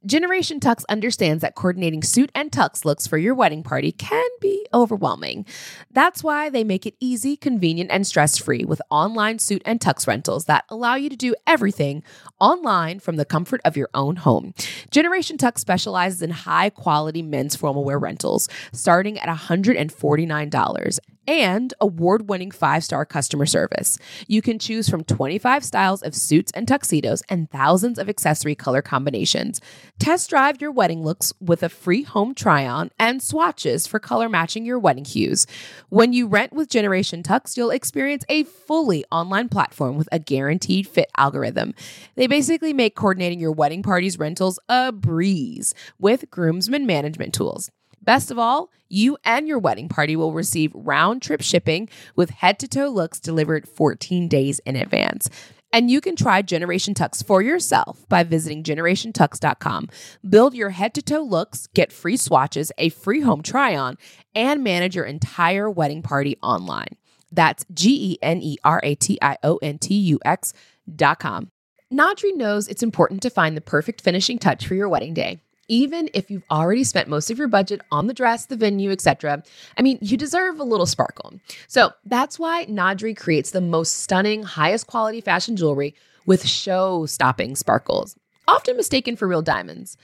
Generation Tux understands that coordinating suit and tux looks for your wedding party can be overwhelming. That's why they make it easy, convenient, and stress free with online suit and tux rentals that allow you to do everything online from the comfort of your own home. Generation Tux specializes in high quality men's formal wear rentals starting at $149 and award winning five star customer service. You can choose from 25 styles of suits and tuxedos and thousands of accessory color combinations. Test drive your wedding looks with a free home try on and swatches for color matching your wedding hues. When you rent with Generation Tux, you'll experience a fully online platform with a guaranteed fit algorithm. They basically make coordinating your wedding party's rentals a breeze with groomsmen management tools. Best of all, you and your wedding party will receive round trip shipping with head to toe looks delivered 14 days in advance. And you can try Generation Tux for yourself by visiting generationtux.com. Build your head to toe looks, get free swatches, a free home try on, and manage your entire wedding party online. That's G E N E R A T I O N T U X dot com. Nadri knows it's important to find the perfect finishing touch for your wedding day. Even if you've already spent most of your budget on the dress, the venue, etc. I mean, you deserve a little sparkle. So that's why Nadri creates the most stunning, highest quality fashion jewelry with show stopping sparkles. often mistaken for real diamonds.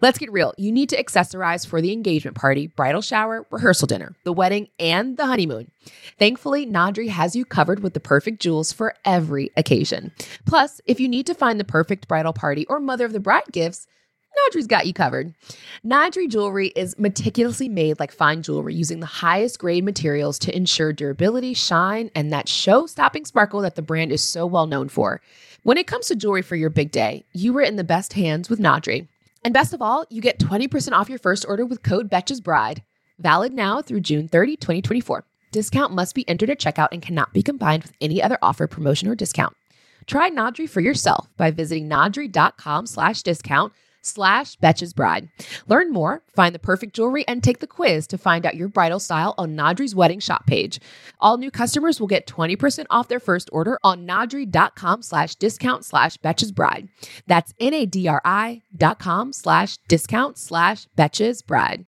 Let's get real. You need to accessorize for the engagement party, bridal shower, rehearsal dinner, the wedding, and the honeymoon. Thankfully, Nadri has you covered with the perfect jewels for every occasion. Plus, if you need to find the perfect bridal party or mother of the bride gifts, Nadri's got you covered. Nadri jewelry is meticulously made like fine jewelry using the highest grade materials to ensure durability, shine, and that show stopping sparkle that the brand is so well known for. When it comes to jewelry for your big day, you are in the best hands with Nadri. And best of all, you get 20% off your first order with code Betches Bride. Valid now through June 30, 2024. Discount must be entered at checkout and cannot be combined with any other offer, promotion, or discount. Try Nadri for yourself by visiting nadri.com slash discount slash Betches Bride. Learn more, find the perfect jewelry, and take the quiz to find out your bridal style on Nadri's wedding shop page. All new customers will get 20% off their first order on nadri.com slash discount slash Betches Bride. That's N-A-D-R-I dot com slash discount slash Betches Bride.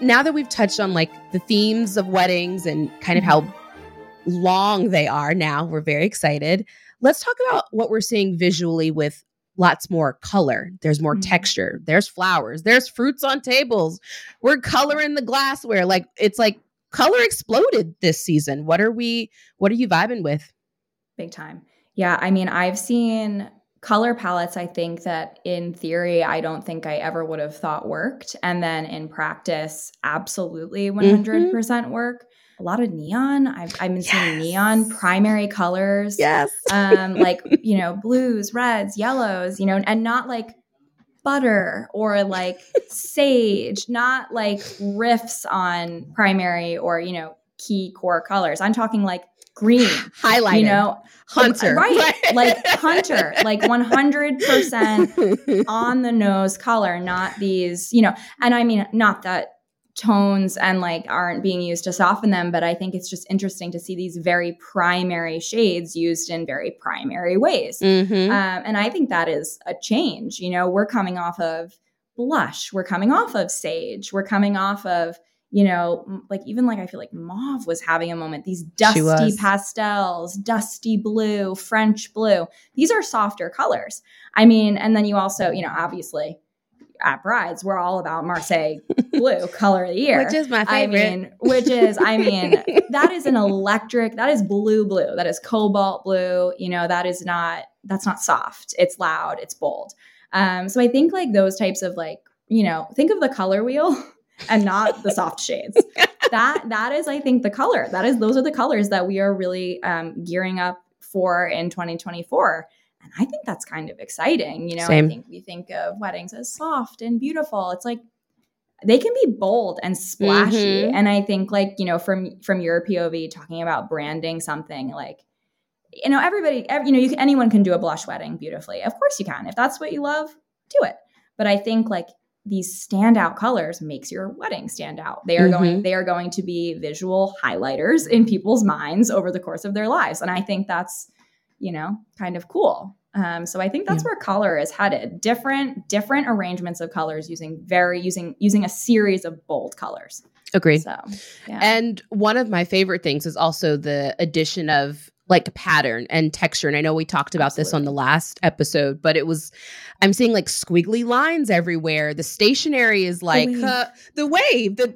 Now that we've touched on like the themes of weddings and kind of how mm-hmm. long they are now, we're very excited. Let's talk about what we're seeing visually with lots more color. There's more Mhm. texture. There's flowers. There's fruits on tables. We're coloring the glassware. Like it's like color exploded this season. What are we what are you vibing with? Big time. Yeah, I mean, I've seen color palettes I think that in theory I don't think I ever would have thought worked and then in practice absolutely 100% work. A lot of neon. I've I've been seeing Yes. neon primary colors. Yes. um like you know blues reds yellows you know and not like butter or like sage not like riffs on primary or you know key core colors i'm talking like green Highlighter. you know Hunter. right like hunter like 100% on the nose color not these you know and i mean not that tones and like aren't being used to soften them but i think it's just interesting to see these very primary shades used in very primary ways. Mhm. um, and i think that is a change you know? We're coming off of blush we're coming off of sage we're coming off of you know like even like i feel like mauve was having a moment. These dusty pastels dusty blue french blue these are softer colors. I mean and then you also you know obviously at brides we're all about marseille blue color of the year Which is my favorite. I mean, which is, I mean, that is an electric, that is blue, blue, that is cobalt blue. You know, that is not, that's not soft. It's loud, it's bold. Um, so I think like those types of like, you know, think of the color wheel and not the soft shades. That, that is, I think, the color. That is, those are the colors that we are really um, gearing up for in 2024. And I think that's kind of exciting. You know, Same. I think we think of weddings as soft and beautiful. It's like, they can be bold and splashy Mhm. and i think like you know from from your pov talking about branding something like you know everybody ev- you know you can, anyone can do a blush wedding beautifully of course you can if that's what you love do it but i think like these standout colors makes your wedding stand out they are going they are going to be visual highlighters in people's minds over the course of their lives and i think that's you know kind of cool um, so I think that's where color is headed. Different different arrangements of colors using very using using a series of bold colors. Agree. So yeah. And one of my favorite things is also the addition of like pattern and texture. And I know we talked about this on the last episode, but it was, I'm seeing like squiggly lines everywhere. The stationery is like wave. uh, the wave, the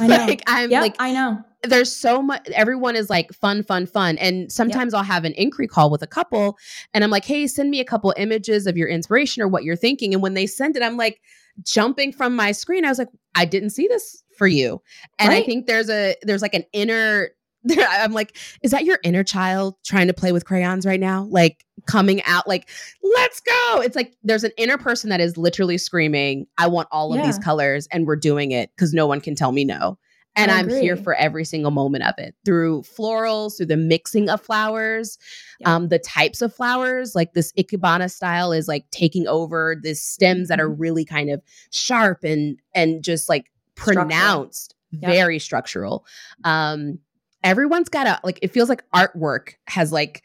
know. like I'm yep, like I know. There's so much everyone is like fun fun fun and sometimes i'll have an inquiry call with a couple and i'm like hey send me a couple images of your inspiration or what you're thinking and when they send it i'm like jumping from my screen i was like i didn't see this for you and i think there's a there's like an inner i'm like is that your inner child trying to play with crayons right now? Like coming out like let's go! It's like there's an inner person that is literally screaming i want all of these colors and we're doing it because no one can tell me no and I'm here for every single moment of it through florals, through the mixing of flowers, Yeah. um, the types of flowers. Like this Ikebana style is like taking over the stems that are Mm-hmm. really kind of sharp and and just like Structural. pronounced, Yep. very structural. Um, everyone's got a like. It feels like artwork has like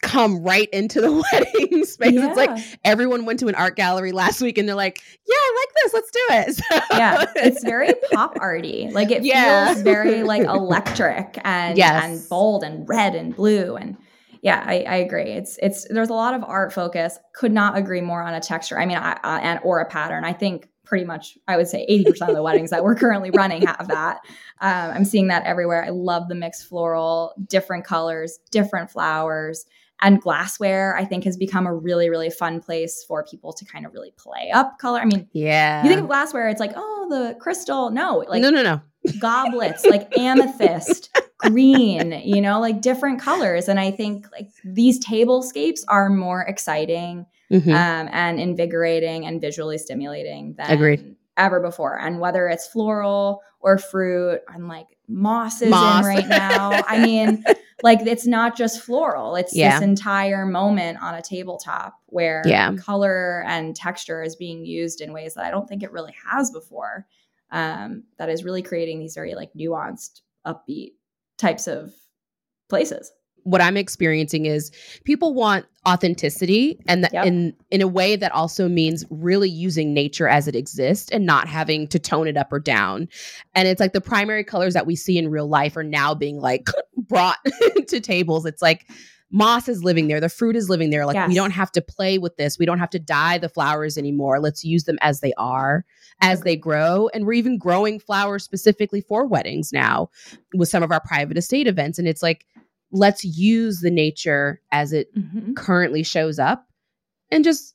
come right into the wedding space. It's like everyone went to an art gallery last week and they're like, "Yeah, I like this. Let's do it." So- yeah, it's very pop arty. Like it Yeah. feels very like electric and Yes. and bold and red and blue and Yeah, I, I, agree. It's it's there's a lot of art focus. Could not agree more on a texture. I mean, I, uh, and or a pattern. I think pretty much I would say 80% of the weddings that we're currently running have that. Um, I'm seeing that everywhere. I love the mixed floral, different colors, different flowers. And glassware, I think, has become a really, really fun place for people to kind of really play up color. I mean, yeah. You think of glassware, it's like, oh, the crystal. No, like no, no, no. goblets, like amethyst, green, you know, like different colors. And I think like these tablescapes are more exciting mm-hmm. um, and invigorating and visually stimulating than Agreed. ever before. And whether it's floral or fruit, and like moss is moss. in right now. I mean, like it's not just floral; it's yeah. this entire moment on a tabletop where yeah. color and texture is being used in ways that I don't think it really has before. Um, that is really creating these very like nuanced, upbeat types of places what I'm experiencing is people want authenticity and the, yep. in in a way that also means really using nature as it exists and not having to tone it up or down. And it's like the primary colors that we see in real life are now being like brought to tables. It's like moss is living there, the fruit is living there. Like yes. we don't have to play with this. We don't have to dye the flowers anymore. Let's use them as they are, as they grow. And we're even growing flowers specifically for weddings now with some of our private estate events. And it's like let's use the nature as it mm-hmm. currently shows up and just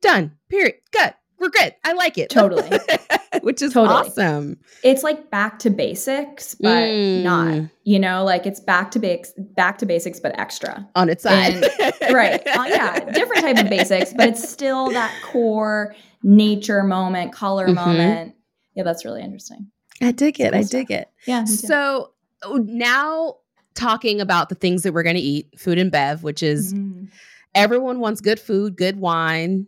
done. Period. Good. We're good. I like it. Totally. Which is totally. awesome. It's like back to basics, but mm. not. You know, like it's back to basics, back to basics, but extra on its side. And, right. Uh, yeah. Different type of basics, but it's still that core nature moment, color mm-hmm. moment. Yeah, that's really interesting. I dig it. I dig it. Yeah. So oh, now talking about the things that we're going to eat, food and bev, which is mm. everyone wants good food, good wine,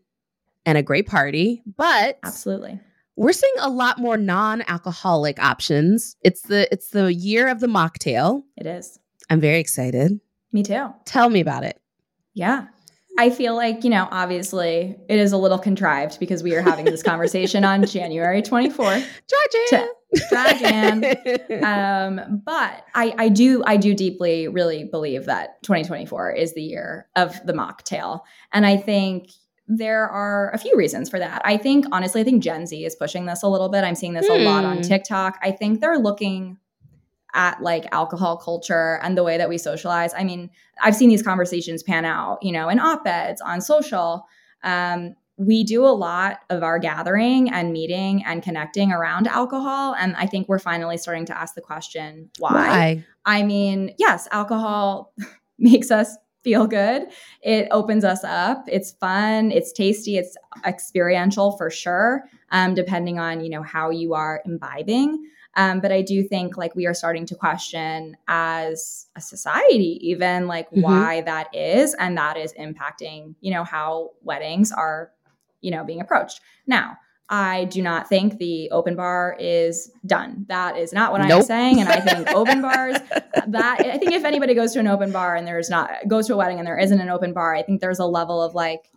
and a great party. But absolutely, we're seeing a lot more non-alcoholic options. It's the it's the year of the mocktail. It is. I'm very excited. Me too. Tell me about it. Yeah. I feel like, you know, obviously it is a little contrived because we are having this conversation on January 24th. Georgia. Trajan. um, but I, I do, I do deeply really believe that 2024 is the year of the mocktail. And I think there are a few reasons for that. I think, honestly, I think Gen Z is pushing this a little bit. I'm seeing this hmm. a lot on hmm. TikTok. I think they're looking at like alcohol culture and the way that we socialize. I mean, I've seen these conversations pan out, you know, in op eds on social. Um, we do a lot of our gathering and meeting and connecting around alcohol. And I think we're finally starting to ask the question why? why? I mean, yes, alcohol makes us feel good. It opens us up. It's fun. It's tasty. It's experiential for sure, um, depending on, you know, how you are imbibing. Um, but I do think like we are starting to question as a society, even like mm-hmm. why that is, and that is impacting, you know, how weddings are you know, being approached. Now, I do not think the open bar is done. That is not what nope. I'm saying. And I think open bars, that I think if anybody goes to an open bar and there's not goes to a wedding and there isn't an open bar, I think there's a level of like,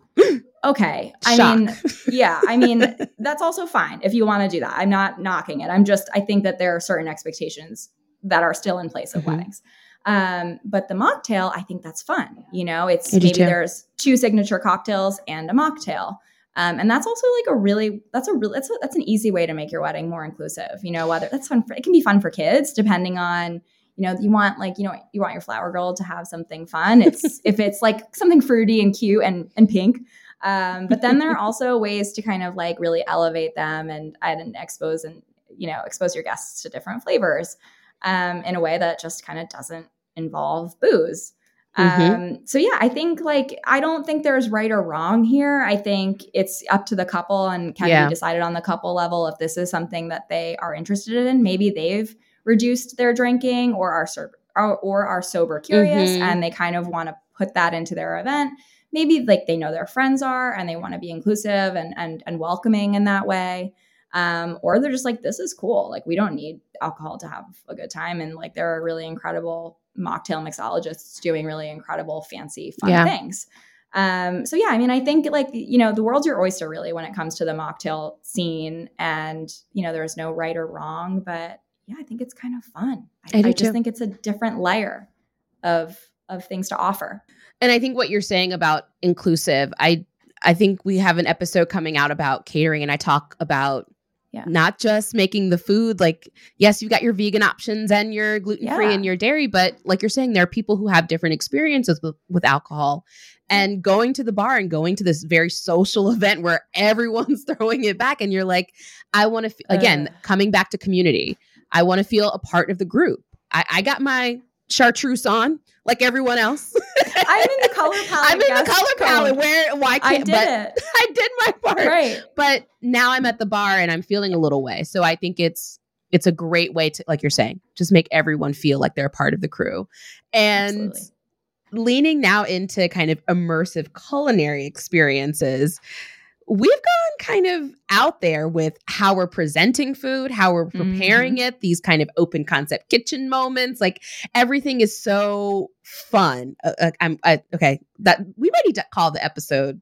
okay. I Shock. mean, yeah, I mean, that's also fine if you want to do that. I'm not knocking it. I'm just I think that there are certain expectations that are still in place of mm-hmm. weddings. Um, but the mocktail, I think that's fun. You know, it's maybe too. there's two signature cocktails and a mocktail. Um, and that's also like a really that's a real that's a, that's an easy way to make your wedding more inclusive. You know, whether that's fun for it can be fun for kids depending on you know you want like you know you want your flower girl to have something fun. It's if it's like something fruity and cute and and pink. Um, but then there are also ways to kind of like really elevate them and and expose and you know expose your guests to different flavors um, in a way that just kind of doesn't involve booze. Mm-hmm. Um, so yeah, I think like I don't think there's right or wrong here. I think it's up to the couple and can yeah. be decided on the couple level if this is something that they are interested in. Maybe they've reduced their drinking or are or, or are sober curious mm-hmm. and they kind of want to put that into their event. Maybe like they know their friends are and they want to be inclusive and and and welcoming in that way. Um, or they're just like, this is cool. Like we don't need alcohol to have a good time. And like there are really incredible mocktail mixologists doing really incredible, fancy, fun yeah. things. Um, so yeah, I mean, I think like you know, the world's your oyster really when it comes to the mocktail scene, and you know, there's no right or wrong, but yeah, I think it's kind of fun. I, I, I just think it's a different layer of of things to offer. And I think what you're saying about inclusive, I I think we have an episode coming out about catering and I talk about yeah. not just making the food like yes, you've got your vegan options and your gluten-free yeah. and your dairy, but like you're saying there are people who have different experiences with, with alcohol and going to the bar and going to this very social event where everyone's throwing it back and you're like I want to f- again, uh. coming back to community. I want to feel a part of the group. I, I got my chartreuse on like everyone else. I'm in the color palette. I'm in the color palette. Where why can't I did but it. I did my part. Right. But now I'm at the bar and I'm feeling a little way. So I think it's it's a great way to like you're saying, just make everyone feel like they're a part of the crew. And Absolutely. leaning now into kind of immersive culinary experiences we've gone kind of out there with how we're presenting food, how we're preparing mm-hmm. it, these kind of open concept kitchen moments. Like everything is so fun. Uh, uh, I'm I, okay. That we might need to call the episode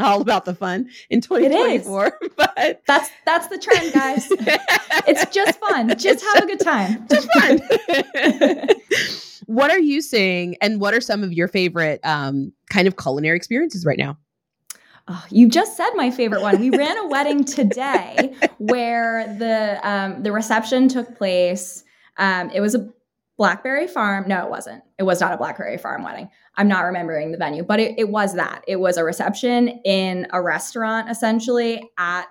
all about the fun in 2024. But that's that's the trend, guys. it's just fun. Just have a good time. Just fun. what are you seeing, and what are some of your favorite um, kind of culinary experiences right now? Oh, you just said my favorite one. We ran a wedding today where the um, the reception took place. Um, it was a Blackberry Farm. No, it wasn't. It was not a Blackberry Farm wedding. I'm not remembering the venue, but it, it was that. It was a reception in a restaurant, essentially at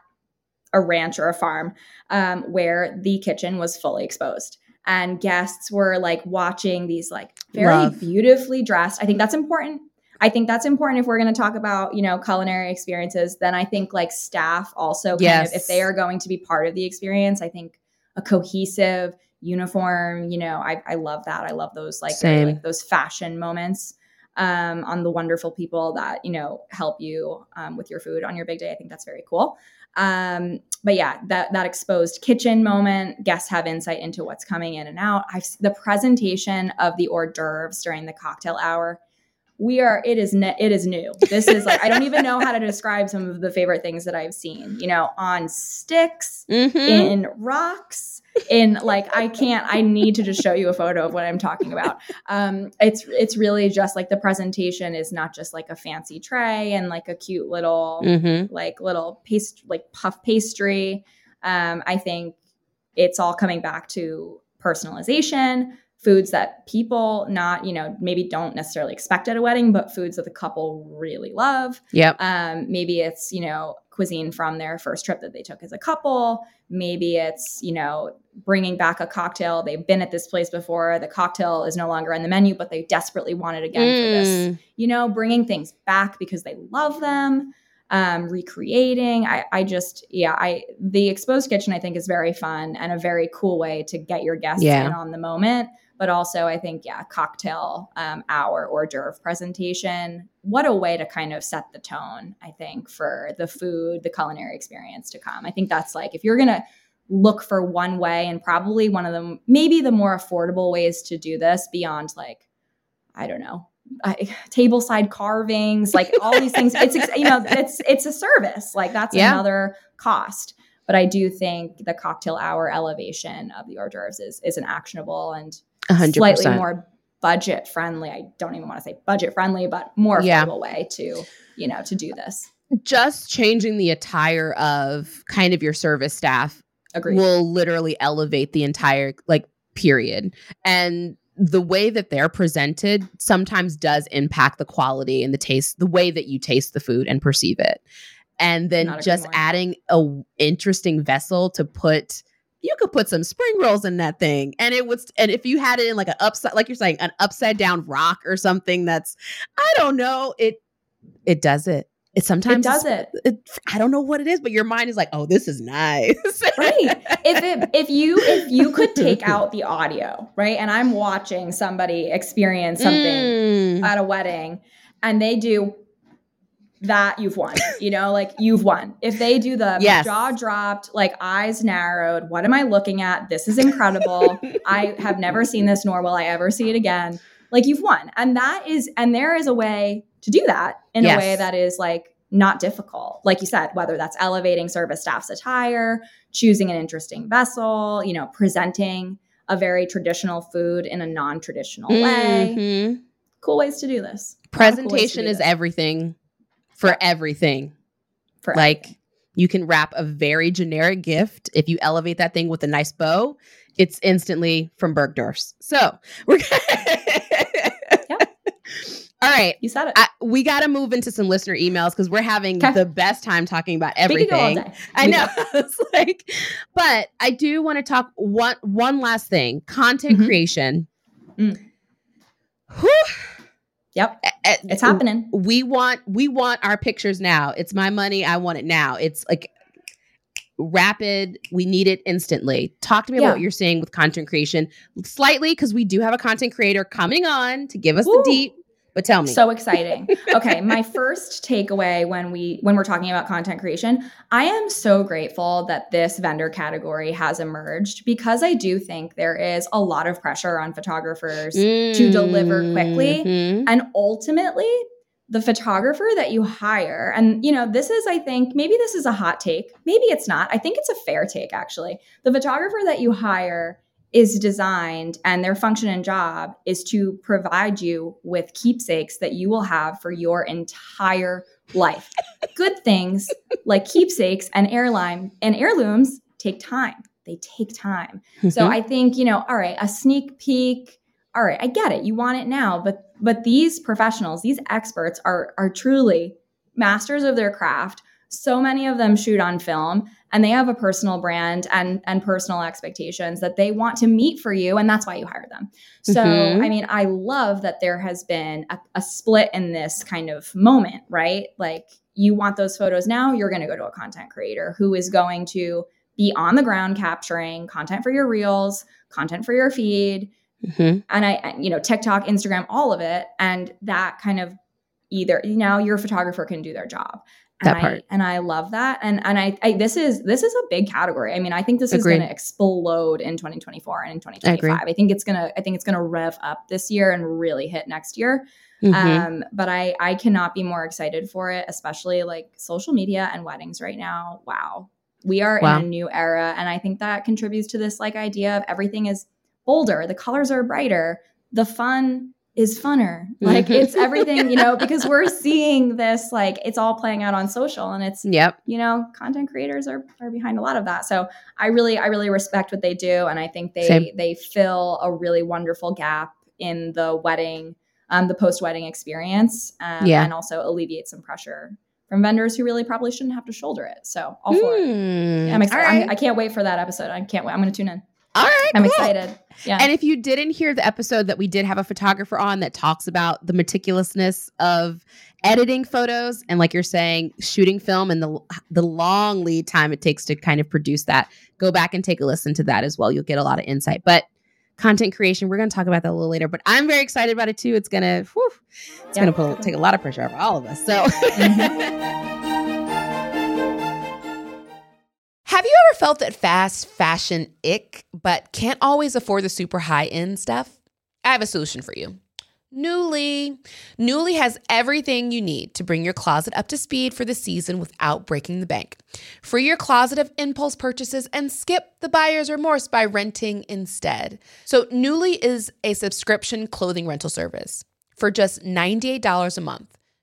a ranch or a farm, um, where the kitchen was fully exposed and guests were like watching these like very Love. beautifully dressed. I think that's important I think that's important if we're going to talk about, you know, culinary experiences. Then I think like staff also kind yes. of, if they are going to be part of the experience, I think a cohesive uniform, you know, I, I love that. I love those like, like those fashion moments um, on the wonderful people that, you know, help you um, with your food on your big day. I think that's very cool. Um, but yeah, that that exposed kitchen moment, guests have insight into what's coming in and out. I've the presentation of the hors d'oeuvres during the cocktail hour we are it is ne- it is new this is like i don't even know how to describe some of the favorite things that i've seen you know on sticks mm-hmm. in rocks in like i can't i need to just show you a photo of what i'm talking about um it's it's really just like the presentation is not just like a fancy tray and like a cute little mm-hmm. like little paste like puff pastry um i think it's all coming back to personalization foods that people not you know maybe don't necessarily expect at a wedding but foods that the couple really love yeah um, maybe it's you know cuisine from their first trip that they took as a couple maybe it's you know bringing back a cocktail they've been at this place before the cocktail is no longer on the menu but they desperately want it again mm. for this mm. you know bringing things back because they love them um, recreating. I, I just, yeah, I the exposed kitchen I think is very fun and a very cool way to get your guests yeah. in on the moment but also I think yeah, cocktail um, hour hors d'oeuvre presentation. What a way to kind of set the tone, I think, for the food, the culinary experience to come. I think that's like if you're gonna look for one way and probably one of them, maybe the more affordable ways to do this beyond like, I don't know, I, table side carvings, like all these things. It's you know, it's it's a service. Like that's yeah. another cost. But I do think the cocktail hour elevation of the hors d'oeuvres is is an actionable and 100%. slightly more budget friendly. I don't even want to say budget friendly, but more yeah. affordable way to, you know, to do this. Just changing the attire of kind of your service staff Agreed. will literally elevate the entire like period. And the way that they're presented sometimes does impact the quality and the taste, the way that you taste the food and perceive it. And then just adding a interesting vessel to put you could put some spring rolls in that thing and it was and if you had it in like an upside like you're saying an upside down rock or something that's i don't know it it does it it sometimes it does it. it. I don't know what it is, but your mind is like, "Oh, this is nice." right. If it, if you if you could take out the audio, right, and I'm watching somebody experience something mm. at a wedding, and they do that you've won. You know, like you've won. If they do the yes. jaw dropped, like eyes narrowed, what am I looking at? This is incredible. I have never seen this, nor will I ever see it again. Like you've won. And that is, and there is a way to do that in yes. a way that is like not difficult. Like you said, whether that's elevating service staff's attire, choosing an interesting vessel, you know, presenting a very traditional food in a non traditional mm-hmm. way cool ways to do this. Presentation cool is this. everything for yeah. everything. For like everything. you can wrap a very generic gift if you elevate that thing with a nice bow. It's instantly from Bergdorf's. So we're yeah. All right. You said it. I, we got to move into some listener emails because we're having the best time talking about everything. I know. it's like, but I do want to talk one one last thing: content mm-hmm. creation. Mm. Yep. It's happening. We want we want our pictures now. It's my money. I want it now. It's like rapid. We need it instantly. Talk to me yeah. about what you're seeing with content creation slightly because we do have a content creator coming on to give us Ooh. the deep but tell me. So exciting. Okay, my first takeaway when we when we're talking about content creation, I am so grateful that this vendor category has emerged because I do think there is a lot of pressure on photographers mm-hmm. to deliver quickly mm-hmm. and ultimately the photographer that you hire and you know this is i think maybe this is a hot take maybe it's not i think it's a fair take actually the photographer that you hire is designed and their function and job is to provide you with keepsakes that you will have for your entire life. Good things like keepsakes and airline and heirlooms take time. They take time. Mm-hmm. So I think, you know, all right, a sneak peek, all right, I get it. You want it now, but but these professionals, these experts are are truly masters of their craft so many of them shoot on film and they have a personal brand and and personal expectations that they want to meet for you and that's why you hire them so mm-hmm. i mean i love that there has been a, a split in this kind of moment right like you want those photos now you're going to go to a content creator who is going to be on the ground capturing content for your reels content for your feed mm-hmm. and i you know tiktok instagram all of it and that kind of either now your photographer can do their job that and part. I, and I love that. And and I, I, this is this is a big category. I mean, I think this Agreed. is going to explode in 2024 and in 2025. I, I, think it's gonna I think it's gonna rev up this year and really hit next year. Mm-hmm. Um, but I I cannot be more excited for it, especially like social media and weddings right now. Wow. We are wow. in a new era. And I think that contributes to this like idea of everything is bolder, the colors are brighter, the fun is funner. Like it's everything, you know, because we're seeing this like it's all playing out on social and it's yep. you know, content creators are are behind a lot of that. So I really I really respect what they do and I think they Same. they fill a really wonderful gap in the wedding um the post-wedding experience um, yeah. and also alleviate some pressure from vendors who really probably shouldn't have to shoulder it. So all for mm, it. I'm excited. Right. I can not wait for that episode. I can't wait. I'm going to tune in. All right. I'm cool. excited. Yeah. And if you didn't hear the episode that we did have a photographer on that talks about the meticulousness of editing photos and like you're saying shooting film and the the long lead time it takes to kind of produce that, go back and take a listen to that as well. You'll get a lot of insight. But content creation, we're going to talk about that a little later, but I'm very excited about it too. It's going to it's yeah. going to take a lot of pressure off all of us. So mm-hmm. Have you ever felt that fast fashion ick, but can't always afford the super high end stuff? I have a solution for you. Nuuly. Nuuly has everything you need to bring your closet up to speed for the season without breaking the bank. Free your closet of impulse purchases and skip the buyer's remorse by renting instead. So, Nuuly is a subscription clothing rental service for just $98 a month.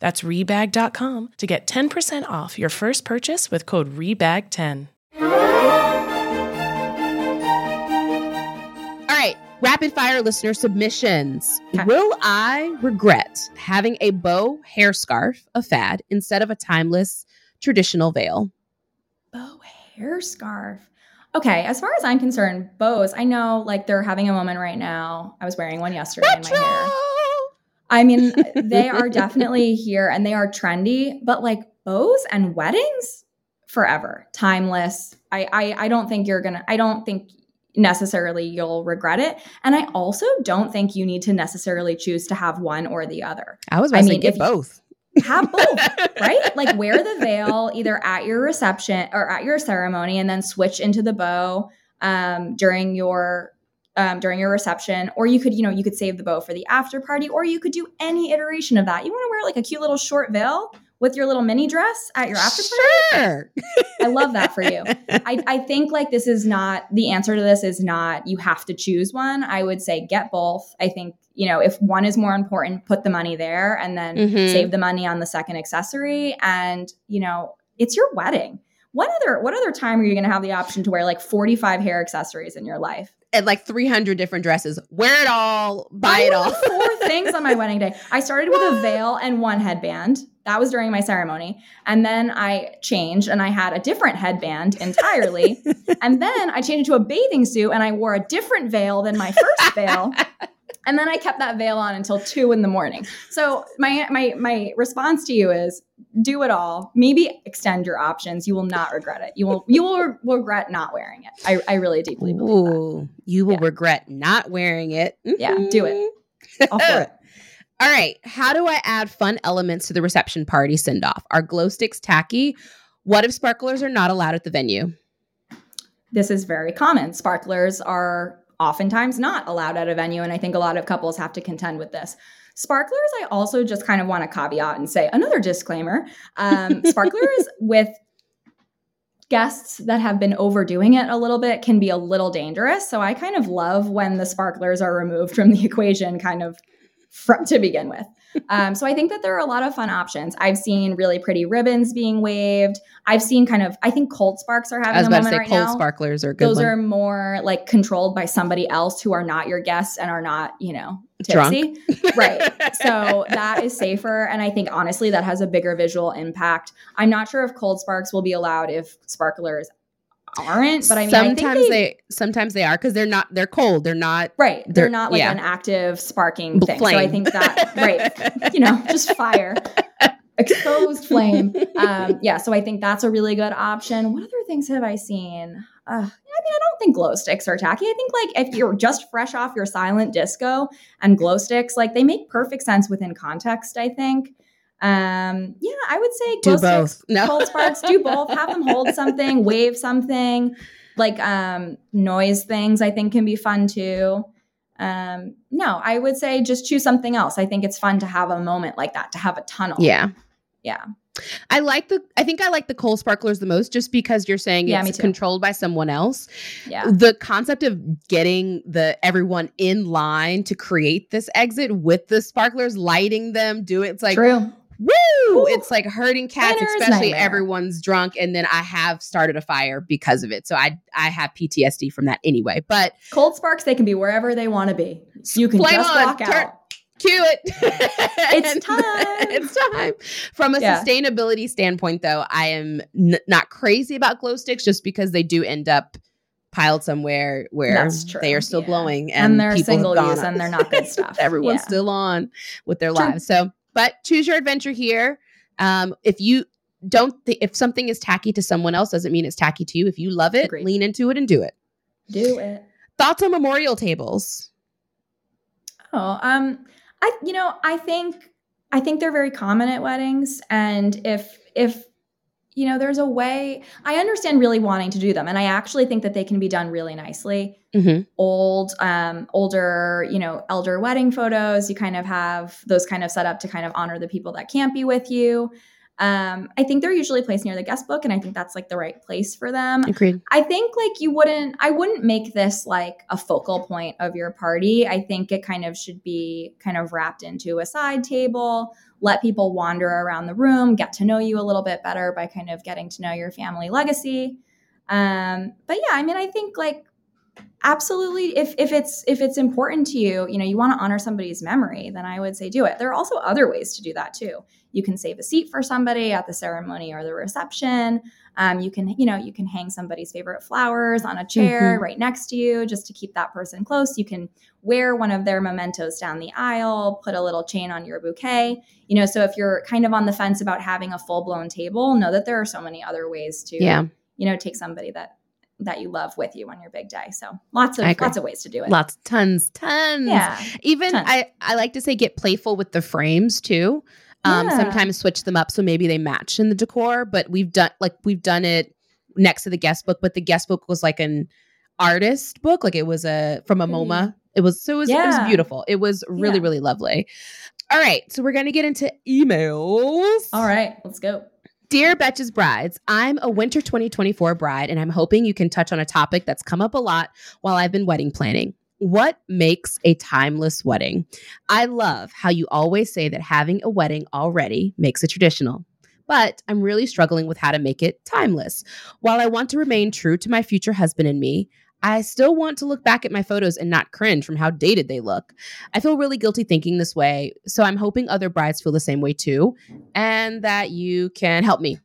That's Rebag.com to get 10% off your first purchase with code REBAG10. All right, rapid fire listener submissions. Okay. Will I regret having a bow hair scarf, a fad, instead of a timeless traditional veil? Bow hair scarf. Okay, as far as I'm concerned, bows, I know like they're having a moment right now. I was wearing one yesterday in my hair. I mean, they are definitely here and they are trendy, but like bows and weddings forever, timeless. I I, I don't think you're gonna. I don't think necessarily you'll regret it, and I also don't think you need to necessarily choose to have one or the other. I was about I to mean, get if- both. Have both, right? Like wear the veil either at your reception or at your ceremony, and then switch into the bow um, during your um, during your reception. Or you could, you know, you could save the bow for the after party, or you could do any iteration of that. You want to wear like a cute little short veil with your little mini dress at your after party. Sure. I love that for you. I, I think like this is not the answer to this is not you have to choose one. I would say get both. I think, you know, if one is more important, put the money there and then Mhm. save the money on the second accessory. And, you know, it's your wedding. What other what other time are you gonna have the option to wear like 45 hair accessories in your life? And like 300 different dresses. Wear it all, buy it all. four things on my wedding day. I started with a veil and one headband. That was during my ceremony. And then I changed and I had a different headband entirely. and then I changed into a bathing suit and I wore a different veil than my first veil. And then I kept that veil on until two in the morning. So my my my response to you is do it all. Maybe extend your options. You will not regret it. You will you will re- regret not wearing it. I, I really deeply believe that. Ooh, you will Yeah. regret not wearing it. Yeah, do it. Mm-hmm. All for it. All right. How do I add fun elements to the reception party send off? Are glow sticks tacky? What if sparklers are not allowed at the venue? this is very common. Sparklers are oftentimes not allowed at a venue, and I think a lot of couples have to contend with this. Sparklers, I also just kind of want to caveat and say another disclaimer. Um, sparklers with guests that have been overdoing it a little bit can be a little dangerous. So I kind of love when the sparklers are removed from the equation, kind of fr- to begin with. Um, so I think that there are a lot of fun options. I've seen really pretty ribbons being waved. I've seen kind of, I think cold sparks are having I was a about to moment say right cold now sparklers are good. those one. are more like controlled by somebody else who are not your guests and are not, you know, Drunk. tipsy. right. So that is safer. And I think honestly, that has a bigger visual impact. I'm not sure if cold sparks will be allowed if sparklers aren't, but I mean, sometimes I they, they, sometimes they are because they're not they're cold. They're not right. They're, they're- not like yeah. an active sparking thing. So I think that, right. You know, just fire. Exposed flame. Um, yeah, so I think that's a really good option. What other things have I seen? Uh, I mean, I don't think glow sticks are tacky. I think like if you're just fresh off your silent disco and glow sticks, like they make perfect sense within context. I think. Um, yeah, I would say do both. sticks, No. cold sparks, do both. Have them hold something, wave something, like um, noise things. I think can be fun too. Um, no, I would say just choose something else. I think it's fun to have a moment like that, to have a tunnel. Yeah. Yeah. I like the I think I like the cold sparklers the most just because you're saying Yeah, it's controlled by someone else. Yeah. The concept of getting the everyone in line to create this exit with the sparklers, lighting them, do it. It's like True. Woo! It's like hurting cats, especially nightmare. everyone's drunk. And then I have started a fire because of it. So I I have PTSD from that anyway. But Cold sparks, they can be wherever they want to be. You can just on, walk turn- out. cue it. It's time. it's time. From a Yeah. sustainability standpoint, though, I am n- not crazy about glow sticks just because they do end up piled somewhere where they are still yeah. glowing And, and, they're single use and they're not good stuff. Everyone's Yeah. still on with their True. lives. So, but choose your adventure here. Um, if you don't, th- if something is tacky to someone else, doesn't mean it's tacky to you. If you love it, Agreed. lean into it and do it. do it. Thoughts on memorial tables? Oh, um, I you know, I think I think they're very common at weddings. And if if you know, there's a way. I understand really wanting to do them, and I actually think that they can be done really nicely. Mm-hmm. Old, um, older, you know, elder wedding photos. You kind of have those kind of set up to kind of honor the people that can't be with you. Um, I think they're usually placed near the guest book, and I think that's like the right place for them. Agreed. I think like you wouldn't, I wouldn't make this like a focal point of your party. I think it kind of should be kind of wrapped into a side table. Let people wander around the room, get to know you a little bit better by kind of getting to know your family legacy. Um, but yeah, I mean, I think like absolutely. If if it's if it's important to you you know you want to honor somebody's memory then i would say do it. There are also other ways to do that too. You can save a seat for somebody at the ceremony or the reception. Um, you can you know you can hang somebody's favorite flowers on a chair Mhm. right next to you just to keep that person close. You can wear one of their mementos down the aisle put a little chain on your bouquet. You know so if you're kind of on the fence about having a full-blown table know that there are so many other ways to Yeah. you know take somebody that that you love with you on your big day so lots of lots of ways to do it Lots, tons, tons. yeah Even Tons. I, I like to say get playful with the frames too. Um, Yeah. sometimes switch them up so maybe they match in the decor, but we've done like we've done it next to the guest book, but the guest book was like an artist book, like it was a from a Pretty. MoMA. It was so it was, it was beautiful. It was really Yeah. really lovely. All right, so we're gonna get into emails. all right let's go Dear Betches Brides, I'm a winter 2024 bride, and I'm hoping you can touch on a topic that's come up a lot while I've been wedding planning. What makes a timeless wedding? I love how you always say that having a wedding already makes it traditional, but I'm really struggling with how to make it timeless. While I want to remain true to my future husband and me, I still want to look back at my photos and not cringe from how dated they look. I feel really guilty thinking this way, so I'm hoping other brides feel the same way too, and that you can help me.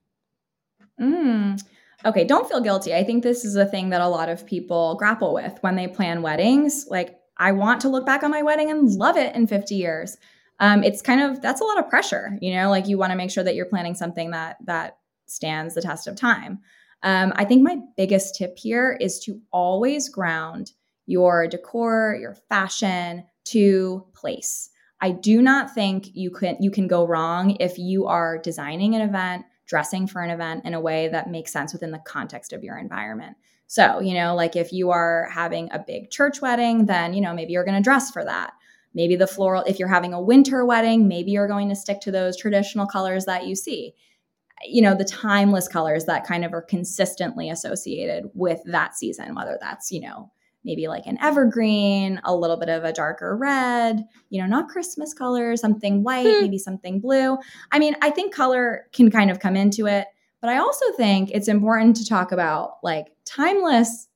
Mm. Okay, don't feel guilty. I think this is a thing that a lot of people grapple with when they plan weddings. Like, I want to look back on my wedding and love it in 50 years. Um, it's kind of that's a lot of pressure, you know. Like, you want to make sure that you're planning something that that stands the test of time. Um, I think my biggest tip here is to always ground your decor, your fashion to place. I do not think you can you can go wrong if you are designing an event, dressing for an event in a way that makes sense within the context of your environment. So, you know, like if you are having a big church wedding, then, you know, maybe you're going to dress for that. Maybe the floral, if you're having a winter wedding, maybe you're going to stick to those traditional colors that you see. You know, the timeless colors that kind of are consistently associated with that season, whether that's, you know, maybe like an evergreen, a little bit of a darker red, you know, not Christmas colors, something white, Hmm. maybe something blue. I mean, I think color can kind of come into it, but I also think it's important to talk about like timeless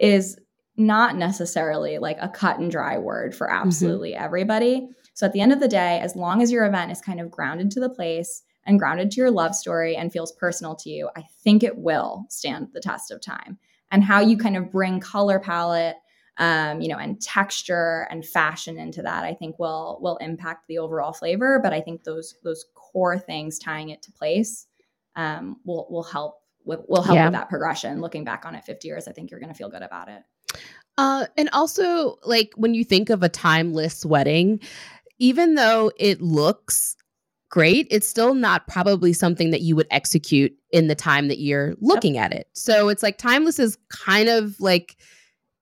is not necessarily like a cut and dry word for absolutely everybody. So at the end of the day, as long as your event is kind of grounded to the place and grounded to your love story and feels personal to you, I think it will stand the test of time. And how you kind of bring color palette, um, you know, and texture and fashion into that, I think will will impact the overall flavor. But I think those those core things tying it to place um, will will help with will help Yeah. with that progression. Looking back on it 50 years, I think you're going to feel good about it. Uh, and also, like when you think of a timeless wedding, even though it looks great, it's still not probably something that you would execute in the time that you're looking at it. So it's like timeless is kind of like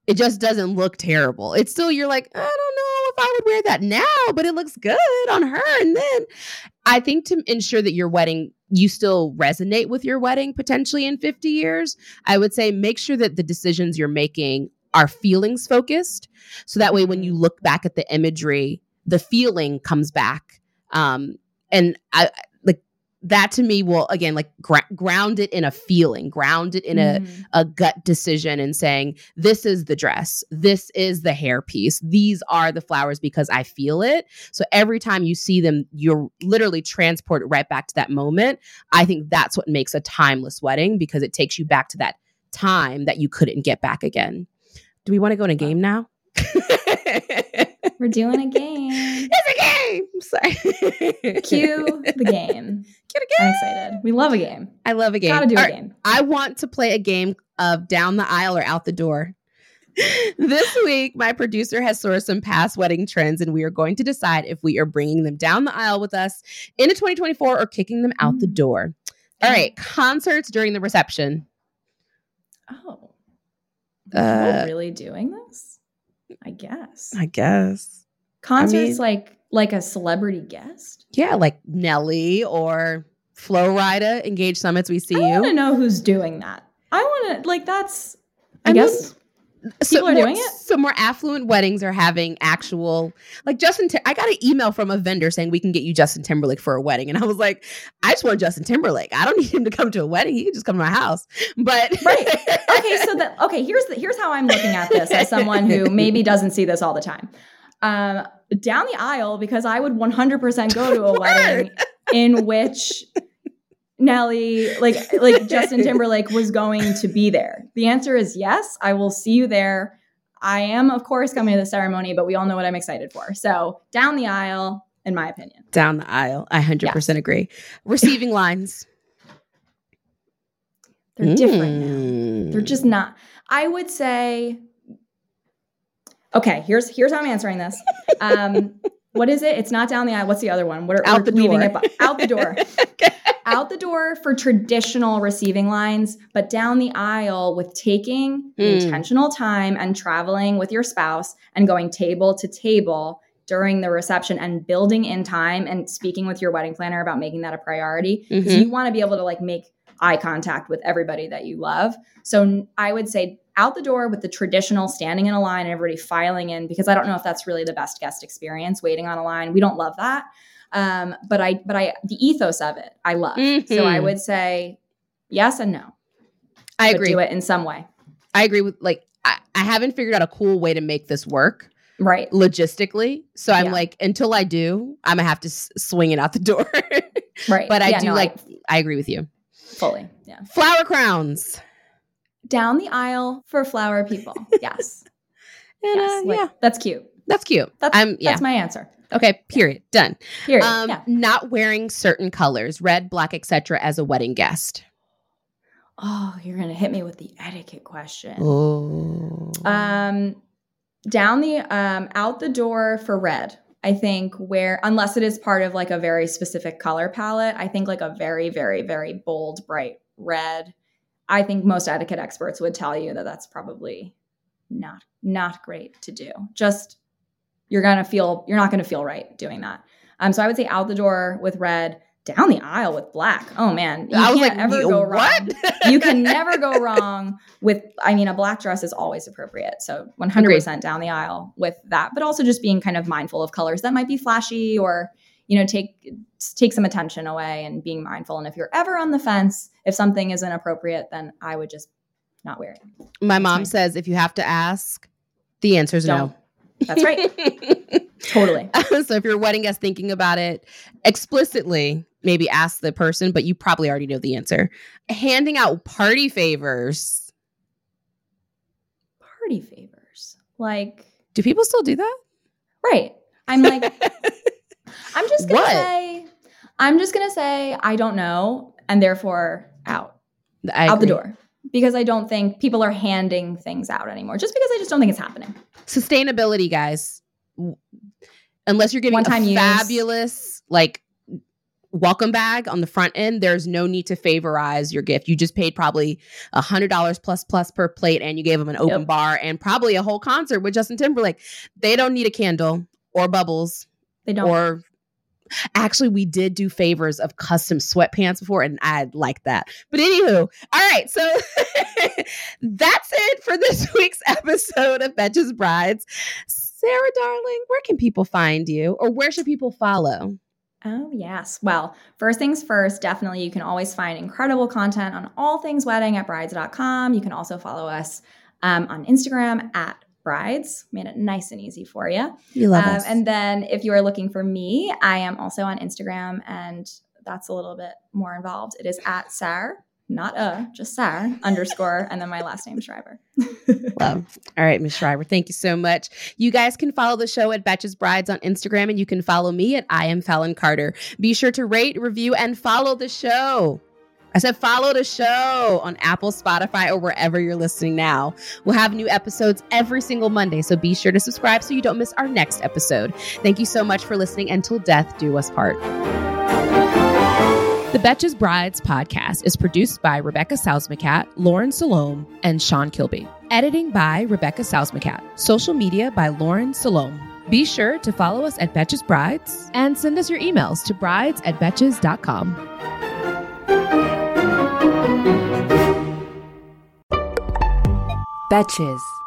it just doesn't look terrible. It's still you're like, I don't know if I would wear that now, but it looks good on her. And then I think to ensure that your wedding you still resonate with your wedding potentially in 50 years, I would say make sure that the decisions you're making are feelings focused. So that way, when you look back at the imagery, the feeling comes back. Um, and I like that to me will again like gra- ground it in a feeling, ground it in a Mhm. a gut decision and saying, this is the dress, this is the hair piece, these are the flowers because I feel it. So every time you see them, you're literally transported right back to that moment. I think that's what makes a timeless wedding because it takes you back to that time that you couldn't get back again. Do we want to go in a game now? We're doing a game. It's a game. Sorry. Cue the game. Cue the game. I'm excited. We love a game. I love a game. Gotta do All a right, game. I want to play a game of down the aisle or out the door. this week, my producer has sourced some past wedding trends, and we are going to decide if we are bringing them down the aisle with us into 2024 or kicking them out the Mm. door. All right, concerts during the reception. Oh. Uh, really doing this? I guess. I guess. Concerts mean- like like a celebrity guest. Yeah, like Nelly or Flo Rida, Engage Summits. We see you. I want to know who's doing that. I want to like that's. I, I mean, guess So people are more- doing it? So more affluent weddings are having actual, like Justin. Tim- I got an email from a vendor saying we can get you Justin Timberlake for a wedding, and I was like, I just want Justin Timberlake. I don't need him to come to a wedding. He can just come to my house. But Right. okay. So that okay. Here's the, here's how I'm looking at this as someone who maybe doesn't see this all the time. Um, down the aisle because I would 100% go to a wedding in which Nelly, like like Justin Timberlake, was going to be there. The answer is yes. I will see you there. I am, of course, coming to the ceremony, but we all know what I'm excited for. So down the aisle, in my opinion. down the aisle, I hundred percent agree. Receiving lines. They're different now. Mm. They're just not. I would say. Okay, here's here's how I'm answering this. Um, what is it? It's not down the aisle. What's the other one? What are Out the leaving door. it bu- out the door. out the door for traditional receiving lines, but down the aisle with taking Mm. intentional time and traveling with your spouse and going table to table during the reception and building in time and speaking with your wedding planner about making that a priority because Mhm. you want to be able to like make eye contact with everybody that you love. So I would say out the door with the traditional standing in a line and everybody filing in because I don't know if that's really the best guest experience waiting on a line. We don't love that. Um, but I but I the ethos of it I love. So I Mhm. would say yes and no. I agree. Do it in some way. I agree with like I, I haven't figured out a cool way to make this work Right. logistically. So I'm Yeah. like, until I do, I'm gonna have to s- swing it out the door. Right. but I Yeah, do no, like. I agree with you. Fully. Yeah. Flower crowns. Down the aisle for flower people. Yes. And, yes. uh, Like, yeah, That's cute. that's cute. That's I'm yeah. that's my answer. okay. Period. Done. Period. Um, yeah. not wearing certain colors, red, black, etc., as a wedding guest. Oh, you're gonna hit me with the etiquette question. Oh. Um, down the um, out the door for red. I think where unless it is part of like a very specific color palette, I think like a very very very bold bright red. I think most etiquette experts would tell you that that's probably not not great to do. Just you're gonna feel you're not gonna feel right doing that. Um, so I would say out the door with red, down the aisle with black. Oh man, you I was can't like, ever "You- go wrong. What? you can never go wrong with i mean a black dress is always appropriate. So 100% down the aisle with that but also just being kind of mindful of colors that might be flashy or you know take take some attention away and being mindful. And if you're ever on the fence if something is inappropriate then i would just not wear it. My mom fine. says if you have to ask, the answer is no. that's right. Totally. So if your wedding guest thinking about it explicitly, maybe ask the person, but you probably already know the answer. Handing out party favors. party favors like Do people still do that? right i'm like i'm just gonna say i'm just gonna say i don't know and therefore out out the door because I don't think people are handing things out anymore. Just because I just don't think it's happening. Sustainability, guys. Unless you're giving One-time a use. fabulous like welcome bag on the front end, there's no need to favorize your gift. You just paid probably a hundred dollars plus plus per plate, and you gave them an open Yep. bar and probably a whole concert with Justin Timberlake. They don't need a candle or bubbles They don't. or actually we did do favors of custom sweatpants before and i like that but anywho all right so that's it for this week's episode of betches brides sarah darling where can people find you or where should people follow oh yes. Well, first things first. Definitely, you can always find incredible content on all things wedding at brides.com. You can also follow us um, on Instagram at brides. Made it nice and easy for you. you love Um, us and then if you are looking for me, I am also on Instagram, and that's a little bit more involved. It is at Sar, not a, just Sar underscore, and then my last name Schreiber. Love. All right, Miss Schreiber, thank you so much. You guys can follow the show at Betches Brides on Instagram, and you can follow me at I am Fallon Carter. Be sure to rate, review, and follow the show. I said follow the show on Apple, Spotify, or wherever you're listening now. We'll have new episodes every single Monday, so be sure to subscribe so you don't miss our next episode. Thank you so much for listening. Until death do us part. The Betches Brides podcast is produced by Rebecca Salzmacat, Lauren Salome, and Sean Kilby. Editing by Rebecca Salzmacat. Social media by Lauren Salome. Be sure to follow us at Betches Brides and send us your emails to brides at betches.com. Betches.